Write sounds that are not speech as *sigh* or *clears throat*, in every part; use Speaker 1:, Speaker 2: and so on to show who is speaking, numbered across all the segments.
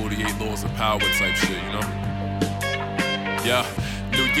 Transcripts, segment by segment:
Speaker 1: 48 laws of power type shit, you know? Yeah.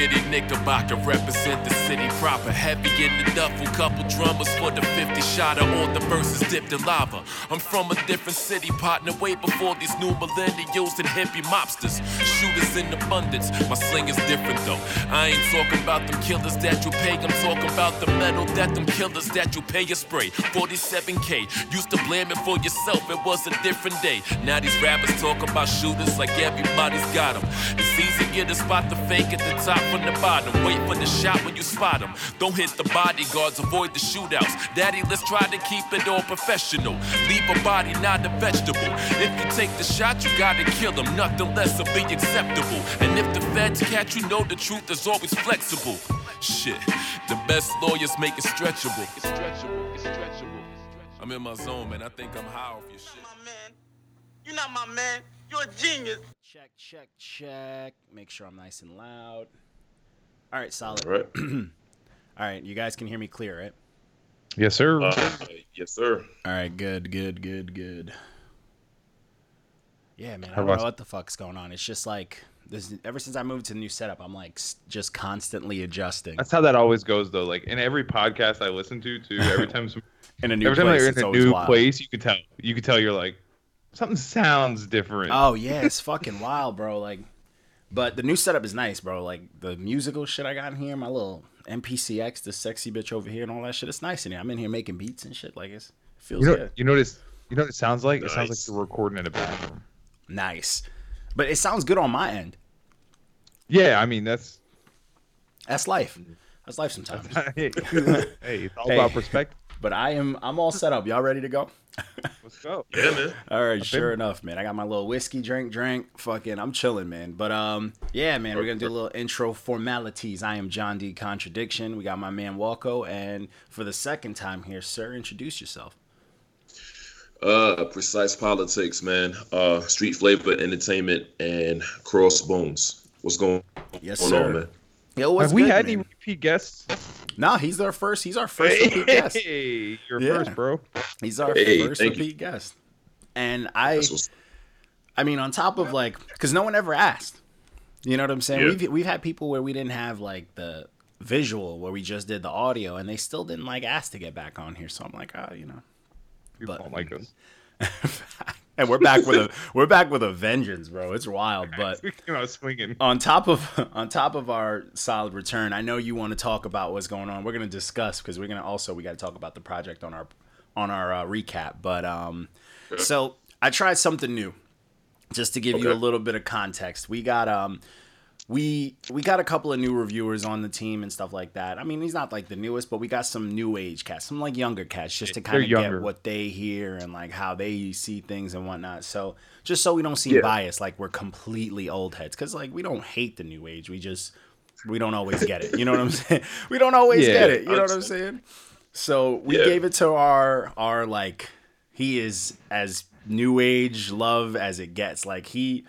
Speaker 1: Yiddy Knickerbocker represent the city proper. Heavy in the duffel, couple drummers for the 50 shotter. All the verses dipped in lava. I'm from a different city, partner, way before these new millennials and hippie mobsters. Shooters in abundance, my sling is different though. I ain't talking about them killers that you pay, I'm talking about the metal that them killers that you pay a spray. 47k, used to blame it for yourself, it was a different day. Now these rappers talk about shooters like everybody's got them. It's easier to spot the fake at the top from the bottom. Wait for the shot when you spot them. Don't hit the bodyguards, avoid the shootouts. Daddy, let's try to keep it all professional. Leave a body, not a vegetable. If you take the shot, you gotta kill them. Nothing less will be acceptable. And if the feds catch you, know the truth is always flexible. Shit, the best lawyers make it stretchable. It's stretchable, it's stretchable. I'm in my zone, man. I think I'm high off your shit.
Speaker 2: man. You're not my man. You're a genius.
Speaker 3: Check, check, check. Make sure I'm nice and loud. All right, solid.
Speaker 4: All right. *clears throat*
Speaker 3: All right, you guys can hear me clear, right?
Speaker 5: Yes, sir.
Speaker 4: Uh, yes, sir.
Speaker 3: All right, good, good, good, good. Yeah, man, I don't know what the fuck's going on. It's just like this. Ever since I moved to the new setup, I'm like just constantly adjusting.
Speaker 5: That's how that always goes, though. Like in every podcast I listen to, too. Every time, some, *laughs*
Speaker 3: In a new
Speaker 5: every time
Speaker 3: place,
Speaker 5: you're in a new
Speaker 3: wild.
Speaker 5: place, you can tell. You can tell you're like something sounds different.
Speaker 3: Oh yeah, it's fucking wild, bro. Like, but the new setup is nice, bro. Like the musical shit I got in here, my little MPCX, the sexy bitch over here, and all that shit. It's nice in here. I'm in here making beats and shit. Like it's, it feels
Speaker 5: you know,
Speaker 3: good.
Speaker 5: you notice. You know what it sounds like? It sounds like you're recording in a bathroom.
Speaker 3: Nice, but it sounds good on my end.
Speaker 5: Yeah, I mean that's.
Speaker 3: That's life. That's life sometimes. *laughs*
Speaker 5: hey, hey, it's all
Speaker 3: Hey.
Speaker 5: about perspective.
Speaker 3: But I am. I'm all set up. Y'all ready to go?
Speaker 5: Let's go. *laughs*
Speaker 4: Yeah, man.
Speaker 3: All right, sure enough, man. I got my little whiskey drink, drink. Fucking, I'm chilling, man. But um, yeah, man, we're gonna do a little intro formalities. I am John D. Contradiction. We got my man Walco, and for the second time here, sir, introduce yourself.
Speaker 4: Uh, precise politics, man. Uh, street flavor entertainment and crossbones. What's going,
Speaker 3: Yes,
Speaker 4: going
Speaker 3: sir.
Speaker 4: on, man?
Speaker 3: Yo, what's
Speaker 5: Have we
Speaker 3: good,
Speaker 5: had
Speaker 3: man?
Speaker 5: any repeat guests?
Speaker 3: Nah, he's our first. He's our first repeat guest.
Speaker 5: Hey, *laughs* you're
Speaker 3: Yeah.
Speaker 5: first, bro.
Speaker 3: He's our
Speaker 4: Hey,
Speaker 3: first
Speaker 4: thank you.
Speaker 3: repeat guest. And I, I mean, on top of like, because no one ever asked. You know what I'm saying?
Speaker 4: Yeah.
Speaker 3: We've we've had people where we didn't have like the visual, where we just did the audio, and they still didn't like ask to get back on here. So I'm like, oh, you know.
Speaker 5: You
Speaker 3: But-
Speaker 5: don't like us. *laughs*
Speaker 3: and we're back with a we're back with a vengeance, bro. It's wild, but
Speaker 5: we came out swinging.
Speaker 3: on top of *laughs* on top of our solid return, I know you want to talk about what's going on. We're gonna discuss because we're gonna also we got to talk about the project on our on our uh, recap. But um, so I tried something new, just to give you a little bit of context. We got um. We we got a couple of new reviewers on the team and stuff like that. I mean, he's not like the newest, but we got some new age cats, some like younger cats, just to kind of get what they hear and like how they see things and whatnot. So just so we don't seem
Speaker 4: Yeah.
Speaker 3: biased, like we're completely old heads, because like we don't hate the new age, we just we don't always get it. You know what I'm *laughs* saying? We don't always
Speaker 5: Yeah,
Speaker 3: get it. You know what I'm saying? So we
Speaker 4: Yeah.
Speaker 3: gave it to our our like he is as new age love as it gets. Like he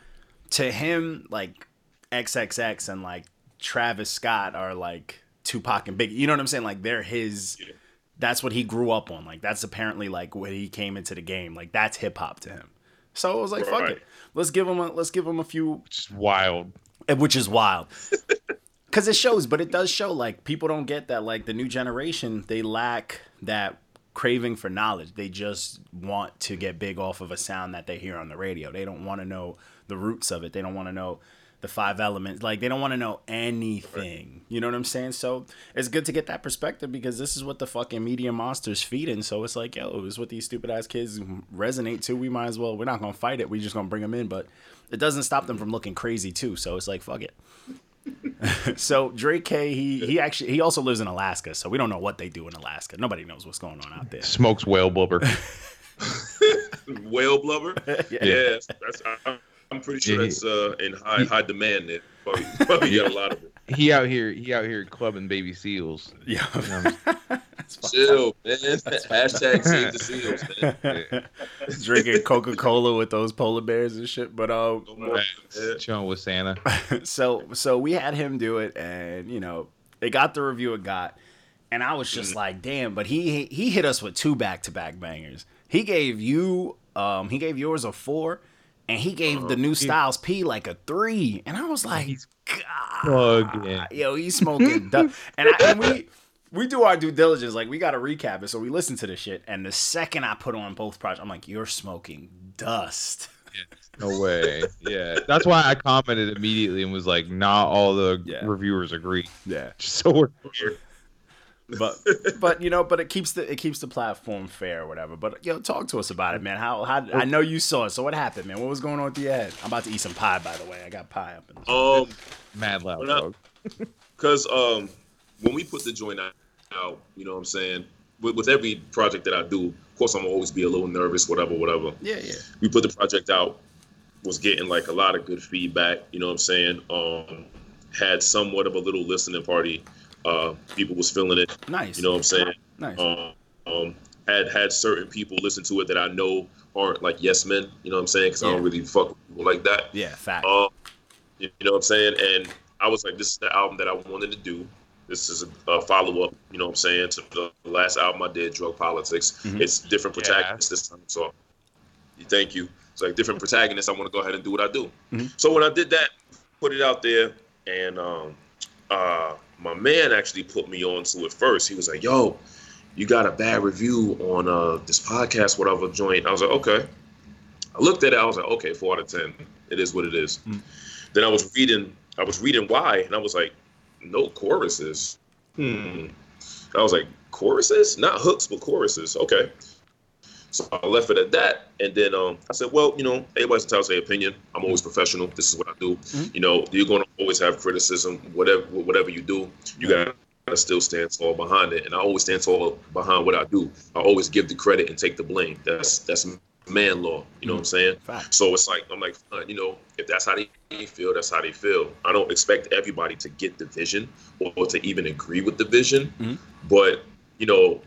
Speaker 3: to him like XXX and like Travis Scott are like Tupac and Biggie. You know what I'm saying? Like they're his.
Speaker 4: Yeah.
Speaker 3: That's what he grew up on. Like that's apparently like when he came into the game. Like that's hip hop to him. So I was like, fuck it. Let's give him a let's give him a few
Speaker 5: Just wild.
Speaker 3: which is wild because *laughs* it shows but it does show like people don't get that like the new generation they lack that craving for knowledge they just want to get big off of a sound that they hear on the radio they don't want to know the roots of it they don't want to know the five elements. Like they don't want to know anything. You know what i'm saying? So it's good to get that perspective because this is what the fucking media monsters feeding so it's like yo it's what these stupid ass kids resonate to. We might as well we're not gonna fight it. We're just gonna bring them in. But it doesn't stop them from looking crazy too. So it's like fuck it. *laughs* So Drake K, he he actually he also lives in Alaska, so we don't know what they do in Alaska. Nobody knows what's going on out there.
Speaker 5: Smokes whale blubber. *laughs* *laughs*
Speaker 4: whale blubber.
Speaker 3: Yeah.
Speaker 4: yeah, that's, I'm, I'm pretty sure
Speaker 5: Yeah.
Speaker 4: that's uh, in high high demand. There, probably, *laughs* probably got a lot of it.
Speaker 5: he out here. He out here clubbing baby seals.
Speaker 3: Yeah,
Speaker 5: You know, *laughs*
Speaker 4: Chill, man. Hashtag save the seals, man. *laughs*
Speaker 5: yeah.
Speaker 3: drinking Coca Cola with those polar bears and shit. But uh,
Speaker 4: No more.
Speaker 5: Chilling with Santa.
Speaker 3: so so we had him do it, and you know it got the review it got, and I was just like, damn. But he he hit us with two back to back bangers. He gave you um he gave yours a four, and he gave the oh, new Styles P like a three, and I was oh, like,
Speaker 5: He's
Speaker 3: God, yo, he's smoking, *laughs* and, I, and we. We do our due diligence, like we got to recap it, so we listen to this shit. And the second I put on both projects, I'm like, "You're smoking dust."
Speaker 5: No way. Yeah, that's why I commented immediately and was like, not all the
Speaker 3: Yeah.
Speaker 5: reviewers agree.
Speaker 3: Yeah, *laughs*
Speaker 5: Just so we're clear.
Speaker 3: But *laughs* but you know, but it keeps the it keeps the platform fair or whatever. But yo, talk to us about it, man. How how I know you saw it, so what happened, man? What was going on with your head? I'm about to eat some pie, by the way. I got pie up in this.
Speaker 4: Um,
Speaker 5: Mad loud,
Speaker 4: We're not-
Speaker 5: dog. *laughs*
Speaker 4: Cause um, when we put the joint out, out, you know what I'm saying. With, with every project that I do, of course, I'm always be a little nervous, whatever, whatever.
Speaker 3: Yeah, yeah.
Speaker 4: We put the project out, was getting like a lot of good feedback. You know what I'm saying. Um, had somewhat of a little listening party. Uh, people was feeling it.
Speaker 3: Nice.
Speaker 4: You know what I'm saying.
Speaker 3: nice.
Speaker 4: Um, um, had had certain people listen to it that I know aren't like yes men. You know what I'm saying? Because I don't really fuck with people like that.
Speaker 3: yeah, fact.
Speaker 4: Um, you, you know what I'm saying? And I was like, this is the album that I wanted to do. This is a, a follow up, you know what I'm saying, to the last album I did, Drug Politics.
Speaker 3: Mhm.
Speaker 4: It's different
Speaker 5: Yeah.
Speaker 4: protagonists this time. So thank you. It's like different protagonists. I want to go ahead and do what I do.
Speaker 3: Mhm.
Speaker 4: So when I did that, put it out there, and um, uh, my man actually put me on to it first. He was like, yo, you got a bad review on uh, this podcast, whatever joint. I was like, okay. I looked at it. I was like, okay, four out of ten. It is what it is.
Speaker 3: Mm.
Speaker 4: Then I was reading. I was reading why, and I was like, no choruses. Hmm. I was like, choruses, not hooks, but choruses. Okay. So I left it at that, and then um, I said, well, you know, everybody's entitled to their opinion. I'm always professional. This is what I do.
Speaker 3: Mhm.
Speaker 4: You know, you're going to always have criticism. Whatever, whatever you do, you got to still stand tall behind it. And I always stand tall behind what I do. I always give the credit and take the blame. That's that's man law. You know what I'm saying?
Speaker 3: fact.
Speaker 4: So it's like I'm like, you know, if that's how they feel, that's how they feel. I don't expect everybody to get the vision or to even agree with the vision,
Speaker 3: Mhm.
Speaker 4: but you know,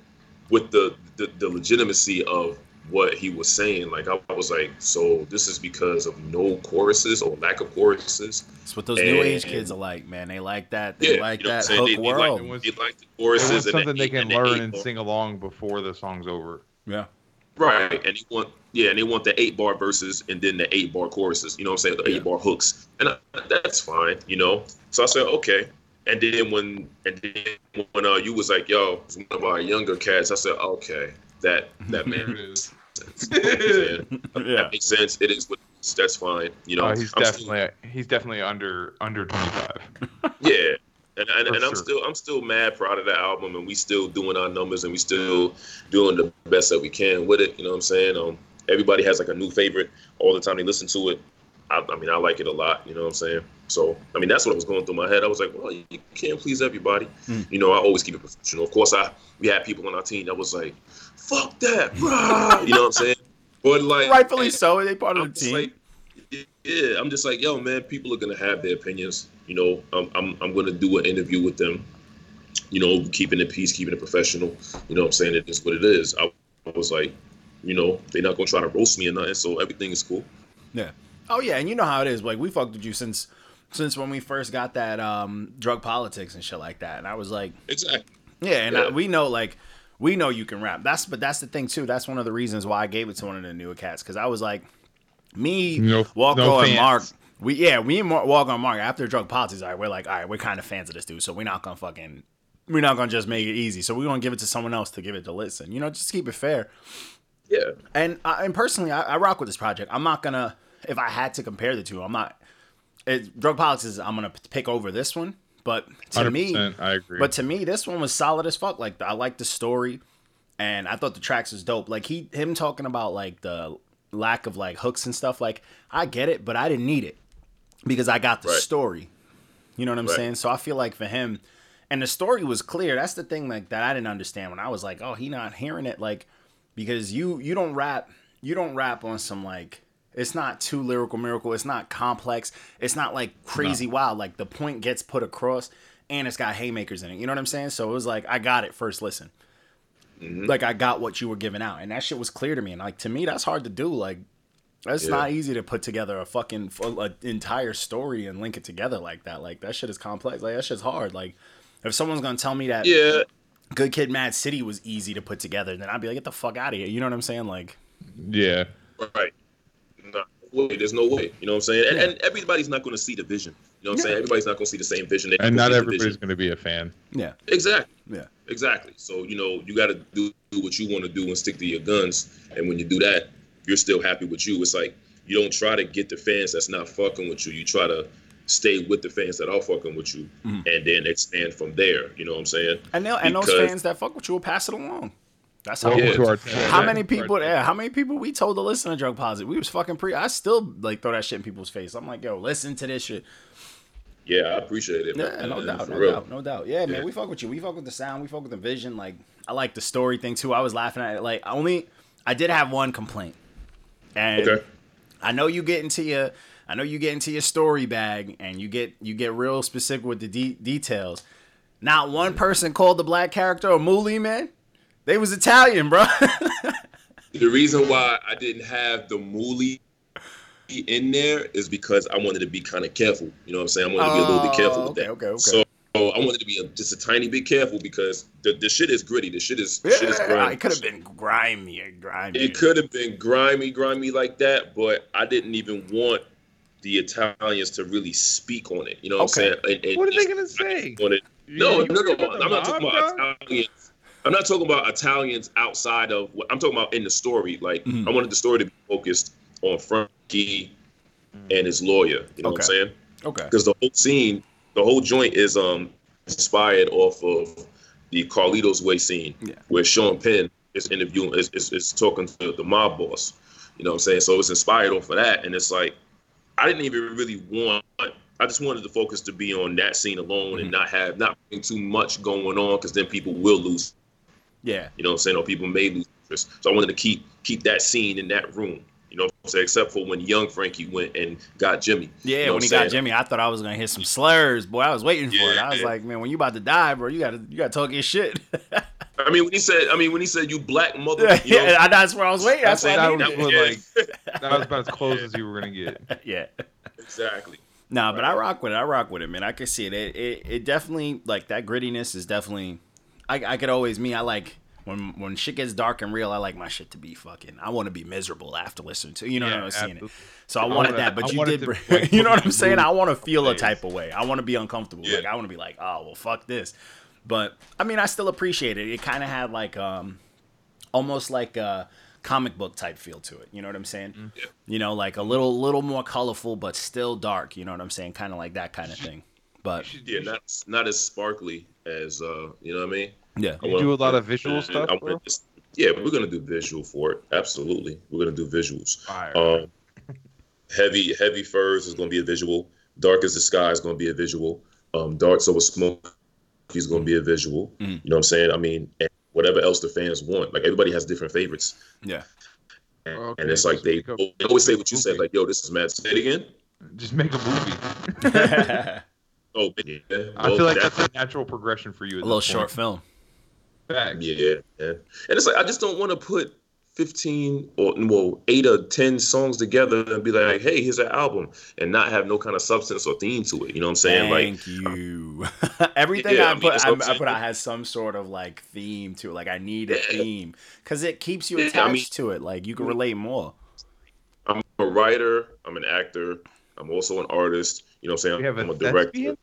Speaker 4: with the, the the legitimacy of what he was saying, like I was like, so this is because of no choruses or lack of choruses.
Speaker 3: It's what those new age kids are like, man. They like that. They
Speaker 4: Yeah,
Speaker 3: like
Speaker 4: you know
Speaker 3: that hook
Speaker 4: They- they like
Speaker 3: world.
Speaker 4: They like the choruses
Speaker 5: want
Speaker 4: and
Speaker 5: something
Speaker 4: the
Speaker 5: they
Speaker 4: eight-
Speaker 5: can
Speaker 4: and
Speaker 5: learn
Speaker 4: eight
Speaker 5: and sing along before the song's over.
Speaker 3: yeah.
Speaker 4: Right, and they want yeah, and they want the eight bar verses and then the eight bar choruses. You know what I'm saying? The
Speaker 3: Yeah.
Speaker 4: eight bar hooks, and I, that's fine. You know. So I said okay, and then when and then when uh, you was like, yo, it's one of our younger cats, I said okay, that that
Speaker 5: There
Speaker 4: man.
Speaker 5: it *laughs* is. *laughs*
Speaker 3: Yeah.
Speaker 4: That makes sense. It is what that's fine. You know,
Speaker 5: Oh, he's
Speaker 4: I'm still-
Speaker 5: definitely he's definitely under under 25. *laughs*
Speaker 4: yeah. And, and,
Speaker 5: For
Speaker 4: and I'm still I'm still mad proud of the album and we still doing our numbers and we still doing the best that we can with it. You know what I'm saying? Um everybody has like a new favorite all the time they listen to it. I, I mean I like it a lot, you know what I'm saying? So I mean that's what was going through my head. I was like, well, you can't please everybody.
Speaker 3: Mm.
Speaker 4: You know, I always keep it professional. Of course I we had people on our team that was like, fuck that, bruh. you know what I'm saying? But like
Speaker 3: Rightfully so. They part of
Speaker 4: I'm
Speaker 3: the team.
Speaker 4: like, yeah, I'm just like, yo, man, people are gonna have their opinions. You know, I'm, I'm, I'm gonna do an interview with them. You know, keeping it peace, keeping it professional. You know, what I'm saying it is what it is. I, I was like, you know, they're not gonna try to roast me or nothing, so everything is cool.
Speaker 3: Yeah. Oh yeah, and you know how it is. Like we fucked with you since since when we first got that um drug politics and shit like that. And I was like,
Speaker 4: Exactly.
Speaker 3: yeah, and I, we know like we know you can rap. That's but that's the thing too. That's one of the reasons why I gave it to one of the newer cats because I was like, me,
Speaker 5: No-
Speaker 3: Walko
Speaker 5: no
Speaker 3: and. Mark. We yeah, we and Mar- Walko and Mark after drug politics. All right, we're like, all right, we're kind of fans of this dude, so we're not gonna fucking. We're not gonna just make it easy, so we're gonna give it to someone else to give it to listen. You know, just keep it fair.
Speaker 4: Yeah.
Speaker 3: And I, and personally, I, I rock with this project. I'm not gonna if I had to compare the two. I'm not. It, drug politics is I'm gonna pick over this one, but to me,
Speaker 5: 100%, I agree.
Speaker 3: but to me, this one was solid as fuck. Like I like the story, and I thought the tracks was dope. Like he him talking about like the lack of like hooks and stuff. Like I get it, but I didn't need it because I got the
Speaker 4: Right.
Speaker 3: story. You know what I'm
Speaker 4: Right.
Speaker 3: saying? So I feel like for him, and the story was clear. That's the thing like that I didn't understand when I was like, oh, he not hearing it like because you you don't rap you don't rap on some like it's not too lyrical miracle. It's not complex. It's not like crazy wild. Like the point gets put across and it's got haymakers in it. You know what i'm saying? So it was like i got it first listen. Mm-hmm. Like i got what you were giving out and that shit was clear to me. And like to me that's hard to do. Like that's
Speaker 4: Yeah.
Speaker 3: not easy to put together a fucking full, a entire story and link it together like that. Like that shit is complex. Like that shit's hard. Like if someone's gonna tell me that
Speaker 4: Yeah.
Speaker 3: good kid m.A.A.d city was easy to put together then i'd be like get the fuck out of here. You know what i'm saying? Like
Speaker 5: yeah.
Speaker 4: Right. Nah, way. There's no way. You know what I'm saying? And, and everybody's not going to see the vision. You know what I'm saying? Everybody's not going to see the same vision. They're
Speaker 5: And not everybody's going to be a fan.
Speaker 3: Yeah.
Speaker 4: Exactly.
Speaker 3: Yeah.
Speaker 4: Exactly. So you know you got to do, do what you want to do and stick to your guns. And when you do that, you're still happy with you. It's like you don't try to get the fans that's not fucking with you. You try to stay with the fans that are fucking with you,
Speaker 3: Mm-hmm.
Speaker 4: and then expand from there. You know what I'm saying?
Speaker 3: And they'll, and those fans that fuck with you will pass it along. That's how.
Speaker 5: Welcome
Speaker 4: Yeah.
Speaker 5: to our
Speaker 3: How many
Speaker 5: our-
Speaker 3: people? Yeah, how many people we told to listen to Drug Politics? We was fucking pre. I still like throw that shit in people's face. I'm like, yo, listen to this shit.
Speaker 4: Yeah, I appreciate it.
Speaker 3: Yeah,
Speaker 4: man.
Speaker 3: no doubt, no
Speaker 4: real.
Speaker 3: doubt, no doubt. Yeah, man, we fuck with you. We fuck with the sound. We fuck with the vision. Like, I like the story thing too. I was laughing at it. Like, I only, I did have one complaint, and
Speaker 4: Okay.
Speaker 3: I know you get into your, I know you get into your story bag, and you get you get real specific with the de- details. Not one person called the black character a moolie man. They was Italian, bro. *laughs*
Speaker 4: The reason why I didn't have the moolie in there is because I wanted to be kind of careful. You know what I'm saying? I wanted to be a little bit oh, careful
Speaker 3: Oh,
Speaker 4: with that.
Speaker 3: okay, okay.
Speaker 4: So, so I wanted to be a, just a tiny bit careful because the, the shit is gritty. The shit is the shit is
Speaker 3: yeah,
Speaker 4: grimy.
Speaker 3: it could have been grimy, grimy.
Speaker 4: It could have been grimy, grimy like that, but I didn't even want the Italians to really speak on it. You know what
Speaker 3: Okay.
Speaker 4: I'm saying? And- and
Speaker 5: What are they going to say?
Speaker 4: on it.
Speaker 5: You-
Speaker 4: No,
Speaker 5: you
Speaker 4: no, no.
Speaker 5: worried about the
Speaker 4: I'm not talking
Speaker 5: mob,
Speaker 4: about
Speaker 5: bro?
Speaker 4: Italians. I'm not talking about Italians outside of. what I'm talking about in the story. Like
Speaker 3: Mhm.
Speaker 4: I wanted the story to be focused on Frankie and his lawyer. You know what I'm saying?
Speaker 3: okay.
Speaker 4: Because the whole scene, the whole joint is um inspired off of the Carlito's Way scene,
Speaker 3: Yeah.
Speaker 4: where Sean Penn is interviewing, is, is, is talking to the mob boss. You know what I'm saying? So it's inspired off of that, and it's like I didn't even really want. I just wanted the focus to be on that scene alone and not have not too much going on because then people will lose.
Speaker 3: Yeah.
Speaker 4: You know what I'm saying? Or people may lose interest. So I wanted to keep keep that scene in that room. You know what I'm saying? Except for when young Frankie went and got Jimmy.
Speaker 3: Yeah,
Speaker 4: You know
Speaker 3: when he
Speaker 4: I'm
Speaker 3: got? Jimmy, I thought I was gonna hear some slurs. Boy, I was waiting for it. I was
Speaker 4: Yeah.
Speaker 3: like, man, when you about to die, bro, you gotta you gotta talk your shit.
Speaker 4: I mean, when he said, I mean, when he said, "You black mother,"
Speaker 3: yeah, *laughs*
Speaker 4: you know,
Speaker 3: I- that's where I was waiting. That's
Speaker 5: That
Speaker 3: what I
Speaker 5: was
Speaker 3: needed.
Speaker 5: what,
Speaker 4: Yeah.
Speaker 5: like, that was about as close as you were going to get. *laughs*
Speaker 3: yeah.
Speaker 4: exactly.
Speaker 3: Nah, but I rock with it. I rock with it, man. I can see it. It, it, it definitely like that grittiness is definitely. I, I could always me. I like when when shit gets dark and real. I like my shit to be fucking. I want to be miserable after listening to. You know
Speaker 5: Yeah,
Speaker 3: what I'm saying?
Speaker 5: absolutely.
Speaker 3: So I
Speaker 5: I
Speaker 3: wanted that, but
Speaker 5: I
Speaker 3: you did.
Speaker 5: to, like, *laughs*
Speaker 3: you know what I'm saying? I want to feel a type of way. I want to be uncomfortable.
Speaker 4: Yeah.
Speaker 3: Like I want to be like, oh well, fuck this. But I mean, I still appreciate it. It kind of had like um, almost like a comic book type feel to it. You know what I'm saying?
Speaker 5: Mm-hmm.
Speaker 3: You know, like a little little more colorful, but still dark. You know what I'm saying? Kind of like that kind of thing. But
Speaker 4: Yeah, not not as sparkly as uh, you know what I mean.
Speaker 3: yeah,
Speaker 5: You do a lot of visual stuff,
Speaker 4: I
Speaker 5: bro?
Speaker 4: this- yeah, we're gonna do visual for it. Absolutely, we're gonna do visuals.
Speaker 5: Fire.
Speaker 4: Um, heavy heavy furs is gonna be a visual. Dark as the sky is gonna be a visual. Um, darts over smoke is gonna be a visual.
Speaker 3: Mhm.
Speaker 4: You know what I'm saying? I mean, and whatever else the fans want. Like everybody has different favorites.
Speaker 3: yeah.
Speaker 4: And,
Speaker 5: Okay,
Speaker 4: and it's like they,
Speaker 5: a-
Speaker 4: they always say what you
Speaker 5: movie.
Speaker 4: said, like, yo, this is mad. Say it again.
Speaker 5: Just make a movie. *laughs* *laughs*
Speaker 4: Oh, yeah.
Speaker 5: I
Speaker 4: Well,
Speaker 5: feel like
Speaker 4: that-
Speaker 5: that's a natural progression for you.
Speaker 3: a little short film.
Speaker 5: Facts.
Speaker 4: Yeah, yeah. And it's like I just don't want to put 15 or well, eight or 10 songs together and be like, hey, here's an album and not have no kind of substance or theme to it. You know what I'm saying? like,
Speaker 3: you. *laughs* Everything
Speaker 4: Yeah,
Speaker 3: I
Speaker 4: I mean,
Speaker 3: put, I,
Speaker 4: what I'm
Speaker 3: I put out has some sort of like theme to it. Like I need a
Speaker 4: Yeah.
Speaker 3: theme because it keeps you
Speaker 4: Yeah, I
Speaker 3: attached
Speaker 4: mean-
Speaker 3: to it. Like you can mm-hmm. relate more.
Speaker 4: I'm a writer, I'm an actor, I'm also an artist. You know what I'm saying?
Speaker 5: We have a
Speaker 4: I'm a director.
Speaker 5: thespian?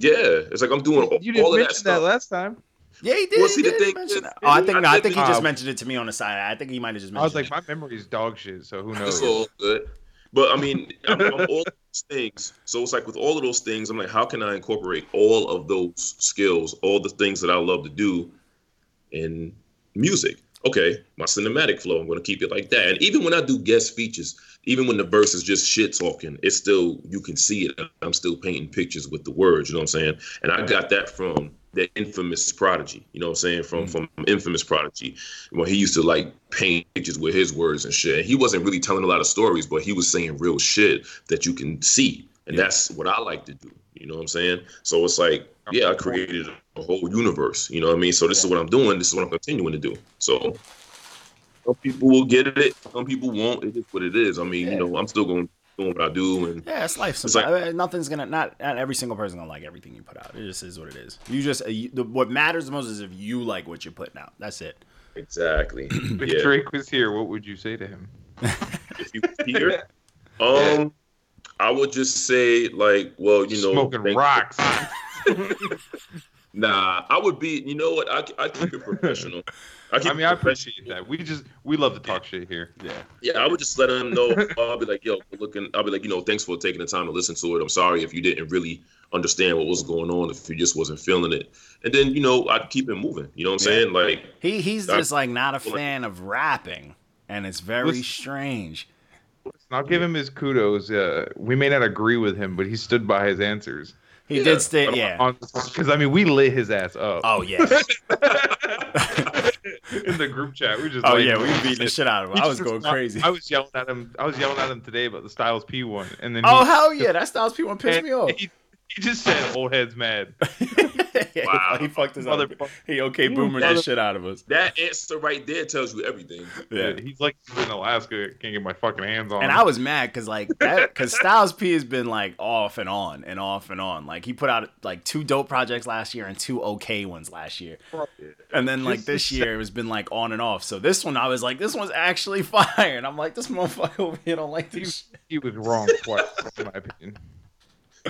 Speaker 4: Yeah, it's like I'm doing all,
Speaker 5: You didn't
Speaker 4: all of that
Speaker 5: mention that,
Speaker 4: stuff.
Speaker 5: last time.
Speaker 3: Yeah, he did.
Speaker 4: Well,
Speaker 3: he
Speaker 4: see, the
Speaker 3: did
Speaker 4: thing
Speaker 3: mention
Speaker 4: is-
Speaker 3: that. Oh, I think
Speaker 4: I
Speaker 3: no, I think he
Speaker 5: mention-
Speaker 3: just mentioned it to me on the side. I think he might have just mentioned it.
Speaker 5: I was like,
Speaker 3: it.
Speaker 5: my memory's dog shit, so who knows?
Speaker 4: It's all good. But I mean, *laughs* I'm, I'm all those things. So it's like with all of those things, I'm like, how can I incorporate all of those skills, all the things that I love to do in music? Okay, my cinematic flow, I'm going to keep it like that. And even when I do guest features, even when the verse is just shit talking, it's still, you can see it. I'm still painting pictures with the words, you know what I'm saying? And I got that from the infamous prodigy, you know what I'm saying? From mm-hmm. from infamous prodigy, when he used to like paint pictures with his words and shit. He wasn't really telling a lot of stories, but he was saying real shit that you can see, and that's what I like to do. You know what I'm saying? So it's like, yeah, I created a whole universe. You know what I mean? So this is what I'm doing. This is what I'm continuing to do. So some people will get it, some people won't. It is what it is. I mean, you know, I'm still going doing what I do, and
Speaker 3: Yeah, it's life.
Speaker 4: It's
Speaker 3: Sometimes. Uh, Nothing's gonna not not every single person gonna like everything you put out. It just is what it is. You just uh, you, the, what matters the most is if you like what you're putting out. That's it.
Speaker 4: exactly. *clears throat*
Speaker 5: If
Speaker 4: yeah.
Speaker 5: Drake was here, what would you say to him?
Speaker 4: If you hear, *laughs* Um, I would just say like, well, you know,
Speaker 5: Smoking rocks. *laughs*
Speaker 4: Nah, I would be. You know what? I I keep it professional. I keep
Speaker 5: I mean,
Speaker 4: it
Speaker 5: I appreciate that. We just we love to talk shit here.
Speaker 3: Yeah.
Speaker 4: Yeah, I would just let them know. *laughs* I'll be like, yo, looking. I'll be like, you know, thanks for taking the time to listen to it. I'm sorry if you didn't really understand what was going on, if you just wasn't feeling it. And then, you know, I'd keep it moving. You know what I'm
Speaker 3: Yeah.
Speaker 4: saying? Like,
Speaker 3: He he's
Speaker 4: I-
Speaker 3: just like not a fan of rapping, and it's very
Speaker 5: Listen-
Speaker 3: strange.
Speaker 5: I'll give him his kudos. Uh, we may not agree with him, but he stood by his answers.
Speaker 3: He
Speaker 4: Yeah.
Speaker 3: did stay, yeah.
Speaker 5: Because I mean, we lit his ass up
Speaker 3: Oh yeah. *laughs*
Speaker 5: in the group chat. We just
Speaker 3: Oh
Speaker 5: like,
Speaker 3: yeah, we beat the shit out of him. I was
Speaker 5: just-
Speaker 3: going crazy.
Speaker 5: I was yelling at him. I was yelling at him today about the Styles P one, and then
Speaker 3: Oh hell yeah, that Styles P one pissed me off.
Speaker 5: He, he just said, "Old head's mad." *laughs*
Speaker 4: Wow.
Speaker 3: he fucked us up.
Speaker 5: Motherfucker.
Speaker 3: He okay
Speaker 5: You
Speaker 3: boomer
Speaker 5: mother-
Speaker 3: that shit out of us.
Speaker 4: that answer right there tells you everything.
Speaker 3: Yeah.
Speaker 5: He's like he's in Alaska. Can't get my fucking hands on.
Speaker 3: And
Speaker 5: him.
Speaker 3: I was mad because like that because Styles P has been like off and on and off and on. Like he put out like two dope projects last year and two okay ones last year. And then like this year it has been like on and off. So this one I was like, this one's actually *laughs* fire. And I'm like, this motherfucker over here don't like this shit.
Speaker 5: he was wrong twice, in my opinion.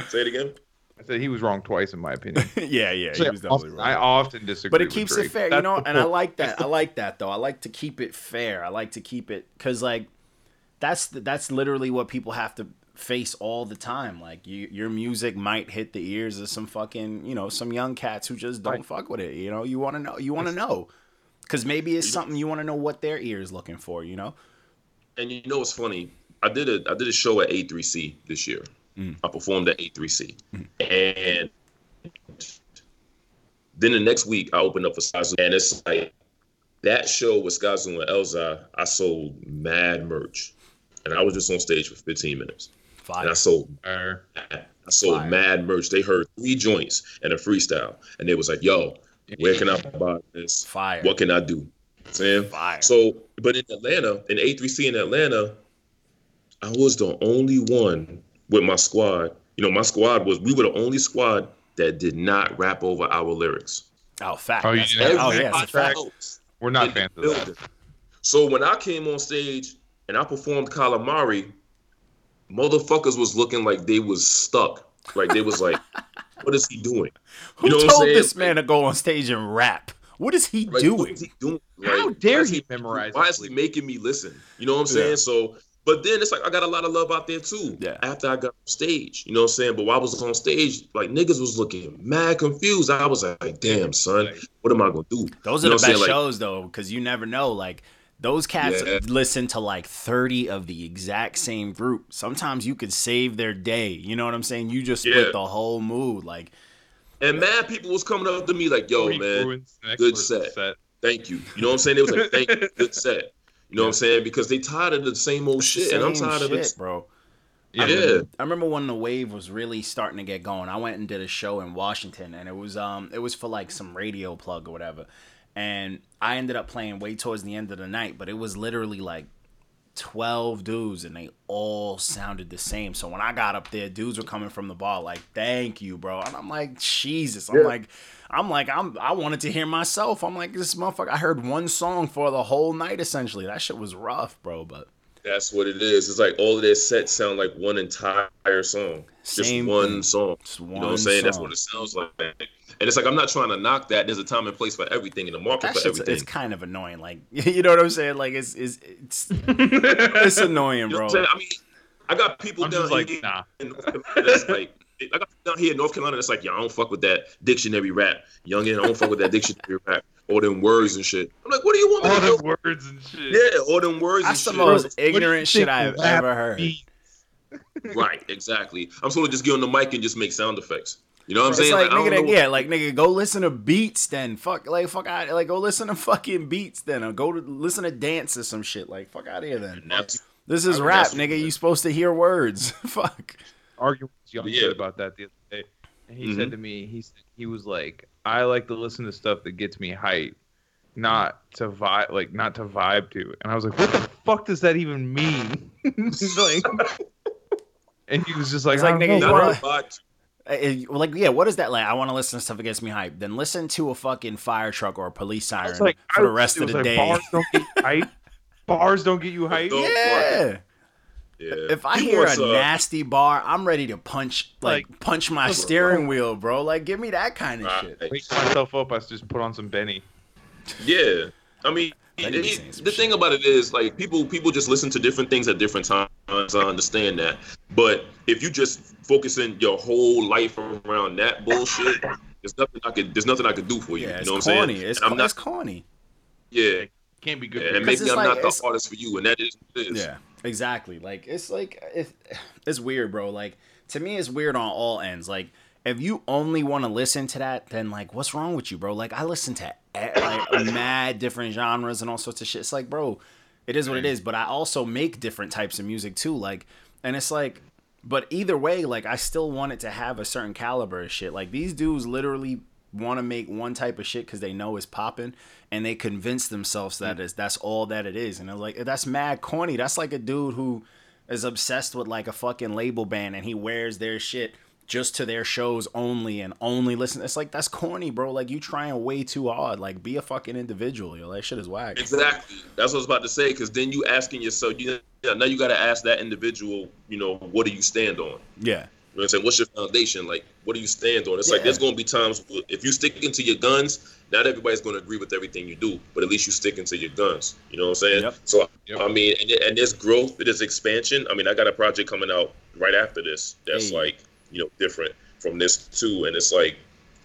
Speaker 4: Say it again.
Speaker 5: I said he was wrong twice, in my opinion. *laughs*
Speaker 3: yeah, yeah, he was definitely
Speaker 5: often-
Speaker 3: wrong.
Speaker 5: I often disagree.
Speaker 3: but it
Speaker 5: with
Speaker 3: keeps
Speaker 5: Drake.
Speaker 3: it fair, you know.
Speaker 5: the
Speaker 3: And I like that. I *laughs* like that though. I like to keep it fair. I like to keep it because like that's the, that's literally what people have to face all the time. Like you, your music might hit the ears of some fucking you know some young cats who just don't
Speaker 5: Right.
Speaker 3: fuck with it. You know, you want to know. You want to know because maybe it's something you want to know what their ear is looking for. You know.
Speaker 4: And you know what's funny? I did a I did a show at A3C this year.
Speaker 3: Mm.
Speaker 4: I performed at A3C, and then the next week I opened up for Skyzoo, and it's like that show with Skyzoo and Elza. I sold mad merch, and I was just on stage for 15 minutes, and I sold I sold
Speaker 3: Fire.
Speaker 4: mad merch. They heard three joints and a freestyle, and they was like, "Yo, where can I buy this?
Speaker 3: Fire.
Speaker 4: What can I do?" Saying
Speaker 3: Fire.
Speaker 4: so, but in Atlanta, in A3C in Atlanta, I was the only one with my squad. You know, my squad was we were the only squad that did not rap over our lyrics.
Speaker 3: oh, fact.
Speaker 5: Oh, you
Speaker 3: That's-
Speaker 5: didn't
Speaker 3: oh yeah, it's
Speaker 5: track?
Speaker 3: fact.
Speaker 5: we're not fans of that.
Speaker 4: So when I came on stage and I performed Calamari, motherfuckers was looking like they was stuck. Like they was like, *laughs* what is he doing?
Speaker 3: Who
Speaker 4: You know what I'm
Speaker 3: told this man to go on stage and rap? What is he
Speaker 4: Like,
Speaker 3: doing?
Speaker 4: What is he doing?
Speaker 5: How dare
Speaker 4: why
Speaker 5: he memorize
Speaker 4: Why
Speaker 5: it,
Speaker 4: is he making me listen? You know what I'm saying?
Speaker 3: Yeah.
Speaker 4: So, but then it's like I got a lot of love out there too.
Speaker 3: Yeah.
Speaker 4: After I got on stage, you know what I'm saying? But while I was on stage, like niggas was looking mad confused. I was like, damn, son, what am I gonna do?
Speaker 3: Those
Speaker 4: You
Speaker 3: are
Speaker 4: know
Speaker 3: the best
Speaker 4: saying? Like,
Speaker 3: shows though, because you never know. Like those cats
Speaker 4: Yeah.
Speaker 3: listen to like thirty of the exact same group. Sometimes you could save their day. You know what I'm saying? You just split
Speaker 4: Yeah.
Speaker 3: the whole mood. Like
Speaker 4: And mad people was coming up to me like, yo,
Speaker 5: He
Speaker 4: man,
Speaker 5: ruins the next
Speaker 4: good
Speaker 5: person's
Speaker 4: set. thank you. You know what I'm saying? It was like, thank you, *laughs* good set. You know what I'm saying? Because they tired of the same old shit, and I'm
Speaker 3: same
Speaker 4: tired of it.
Speaker 3: bro.
Speaker 5: Yeah.
Speaker 4: Yeah.
Speaker 3: I remember when the wave was really starting to get going. I went and did a show in Washington, and it was um it was for like some radio plug or whatever. And I ended up playing way towards the end of the night, but it was literally like twelve dudes, and they all sounded the same. So when I got up there, dudes were coming from the bar like, "Thank you, bro," and I'm like, "Jesus," I'm
Speaker 4: Yeah.
Speaker 3: like. I'm like I'm I wanted to hear myself. I'm like this motherfucker. I heard one song for the whole night essentially. That shit was rough, bro. But
Speaker 4: That's what it is. It's like all of their sets sound like one entire song. Just
Speaker 3: Same
Speaker 4: one
Speaker 3: thing.
Speaker 4: song.
Speaker 3: Just
Speaker 4: You know what I'm saying? That's what it sounds like. And it's like I'm not trying to knock that. There's a time and place for everything in the market
Speaker 3: that
Speaker 4: for
Speaker 3: shit's
Speaker 4: everything.
Speaker 3: it's kind of annoying. Like *laughs* you know what I'm saying? Like it's it's it's *laughs* it's annoying,
Speaker 4: You know
Speaker 3: bro.
Speaker 4: I'm saying? I mean, I got people
Speaker 5: I'm
Speaker 4: down
Speaker 5: just like,
Speaker 4: here
Speaker 5: nah.
Speaker 4: in North Carolina that's like, I got down here in North Carolina it's like, yo, I don't fuck with that dictionary rap. Youngin, I don't fuck with that dictionary rap. All them words and shit. I'm like, what do you want me
Speaker 5: All
Speaker 4: to
Speaker 5: the
Speaker 4: do?
Speaker 5: words and shit.
Speaker 4: Yeah, all them words
Speaker 3: That's the
Speaker 4: and shit.
Speaker 3: most
Speaker 5: What do
Speaker 3: ignorant shit I've ever heard.
Speaker 5: means?
Speaker 4: Right, exactly. I'm supposed to just get on the mic and just make sound effects. You know what I'm
Speaker 3: It's
Speaker 4: saying?
Speaker 3: like,
Speaker 4: I don't
Speaker 3: nigga,
Speaker 4: know
Speaker 3: that, yeah, like nigga, go listen to beats then. Fuck, like fuck out, like go listen to *laughs* fucking beats then, or go to listen to dance or some shit. Like fuck out of here then.
Speaker 4: And
Speaker 3: This is
Speaker 4: I-
Speaker 3: rap, nigga. You supposed to hear words. *laughs* fuck.
Speaker 5: Arguing with Young
Speaker 4: Yeah.
Speaker 5: about that the other day, and he
Speaker 4: Mhm.
Speaker 5: said to me, he said, he was like, I like to listen to stuff that gets me hype, not to vibe, like not to vibe to. And I was like, what the fuck does that even mean? *laughs* Like, and he was just like,
Speaker 3: like,
Speaker 5: I don't
Speaker 3: nigga,
Speaker 5: know,
Speaker 3: you
Speaker 5: bro.
Speaker 3: wanna-
Speaker 4: But
Speaker 3: Uh, uh, like, yeah, what is that like? I want to listen to stuff that gets me hype. Then listen to a fucking fire truck or a police siren
Speaker 5: like,
Speaker 3: for the rest of the
Speaker 5: like,
Speaker 3: day.
Speaker 5: Bars don't get you hype. Bars don't get you hype.
Speaker 3: Yeah.
Speaker 4: Yeah.
Speaker 3: If I
Speaker 4: People *laughs*
Speaker 3: hear
Speaker 4: was,
Speaker 3: a
Speaker 4: uh,
Speaker 3: nasty bar, I'm ready to punch like,
Speaker 5: Like-
Speaker 3: punch my steering wheel, bro. Like give me that kind of shit.
Speaker 4: right.
Speaker 5: Wake myself up. I just put on some Benny.
Speaker 4: Yeah, I mean,
Speaker 3: That
Speaker 4: it-
Speaker 3: nigga saying
Speaker 4: the thing about it is like people people just listen to different things at different times. I understand that, but if you just focusing your whole life around that bullshit, there's nothing I could there's nothing I could do for you.
Speaker 3: Yeah,
Speaker 4: you
Speaker 3: it's
Speaker 4: know what I'm
Speaker 3: corny.
Speaker 4: saying?
Speaker 3: It's,
Speaker 4: And I'm
Speaker 3: it's
Speaker 4: not.
Speaker 3: corny.
Speaker 4: Yeah,
Speaker 5: Can't be good.
Speaker 4: yeah, and maybe I'm
Speaker 3: like-
Speaker 4: not the
Speaker 3: it's-
Speaker 4: artist for you, and that is what.
Speaker 3: Yeah, exactly. Like it's like it, it's weird, bro. Like to me, it's weird on all ends. Like if you only want to listen to that, then like what's wrong with you, bro? Like I listen to like *laughs* mad different genres and all sorts of shit. It's like, bro, it is what it is. But I also make different types of music too. Like, and it's like, but either way, like I still want it to have a certain caliber of shit. Like these dudes literally want to make one type of shit because they know it's popping and they convince themselves that mm. is that's all that it is and they're like that's mad corny that's like a dude who is obsessed with like a fucking label band and he wears their shit just to their shows only and only listen it's like that's corny bro like you trying way too hard like be a fucking individual yo that shit is whack
Speaker 4: Exactly. That's what I was about to say. Because then you asking yourself, you know, now you got to ask that individual, you know, what do you stand on?
Speaker 3: yeah
Speaker 4: You know what I'm saying? What's your foundation? Like, what do you stand on? It's like there's going to be times if you stick into your guns, not everybody's going to agree with everything you do, but at least you stick into your guns. You know what I'm saying?
Speaker 3: Yep.
Speaker 4: So,
Speaker 5: Yep.
Speaker 4: I mean, and, and there's growth, there's expansion. I mean, I got a project coming out right after this that's
Speaker 3: Hey.
Speaker 4: like, you know, different from this too. And it's like,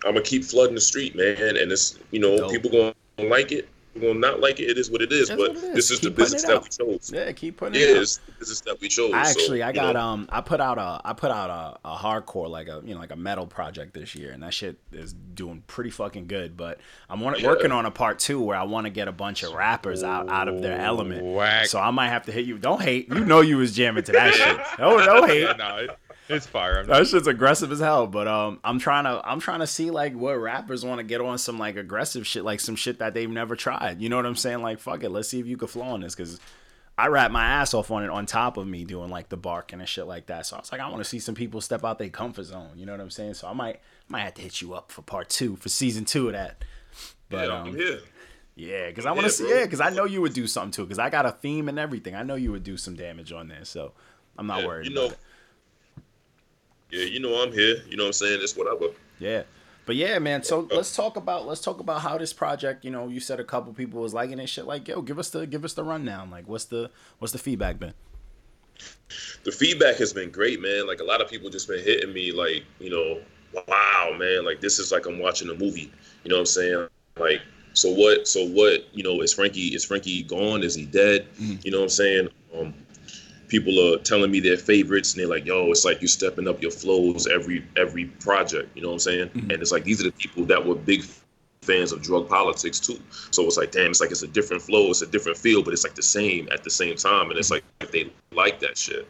Speaker 4: I'm going to keep flooding the street, man. And it's, you know,
Speaker 3: Dope.
Speaker 4: people going to like it. People going to not like it. It is what it is.
Speaker 3: It's
Speaker 4: but
Speaker 3: it is.
Speaker 4: this is
Speaker 3: Keep
Speaker 4: the business that we chose.
Speaker 3: yeah keep putting
Speaker 4: Yeah,
Speaker 3: it out.
Speaker 4: it's the business that we chose.
Speaker 3: I
Speaker 4: So,
Speaker 3: actually I got
Speaker 4: know,
Speaker 3: um I put out a I put out a, a hardcore like a you know like a metal project this year and that shit is doing pretty fucking good but I'm want,
Speaker 4: Yeah.
Speaker 3: working on a part two where I want to get a bunch of rappers out out of their element
Speaker 5: Whack.
Speaker 3: so I might have to hit you don't hate you know you was jamming to that shit *laughs* no no hate
Speaker 5: Yeah, no, it, it's fire. I'm
Speaker 3: that shit's aggressive as hell but um I'm trying to I'm trying to see like what rappers want to get on some like aggressive shit like some shit that they've never tried you know what I'm saying like fuck it let's see if you could flow on this because I rap my ass off on it on top of me doing like the barking and shit like that. So I was like, I want to see some people step out their comfort zone. You know what I'm saying? So I might might have to hit you up for part two for season two of that. But
Speaker 4: yeah, I'm
Speaker 3: um,
Speaker 4: here.
Speaker 3: yeah, because I want to see
Speaker 4: bro.
Speaker 3: yeah, because I know you would do something too. Because I got a theme and everything. I know you would do some damage on there. So I'm not
Speaker 4: Yeah,
Speaker 3: worried.
Speaker 4: You know. Yeah, you know I'm here. You know what I'm saying? It's whatever.
Speaker 3: Yeah. But yeah, man. So let's talk about let's talk about how this project. You know, you said a couple people was liking it. Shit, like yo, give us the give us the rundown. Like, what's the what's the feedback been?
Speaker 4: The feedback has been great, man. Like a lot of people just been hitting me, like you know, wow, man, like this is like I'm watching a movie. You know what I'm saying? Like, so what? So what? You know, is Frankie is Frankie gone? Is he dead? You know what I'm saying? Um, people are telling me their favorites, and they're like, yo, it's like you're stepping up your flows every every project. You know what I'm saying? And it's like these are the people that were big fans of drug politics too. So it's like, damn, it's like it's a different flow, it's a different feel, but it's like the same at the same time. And it's like they like that shit.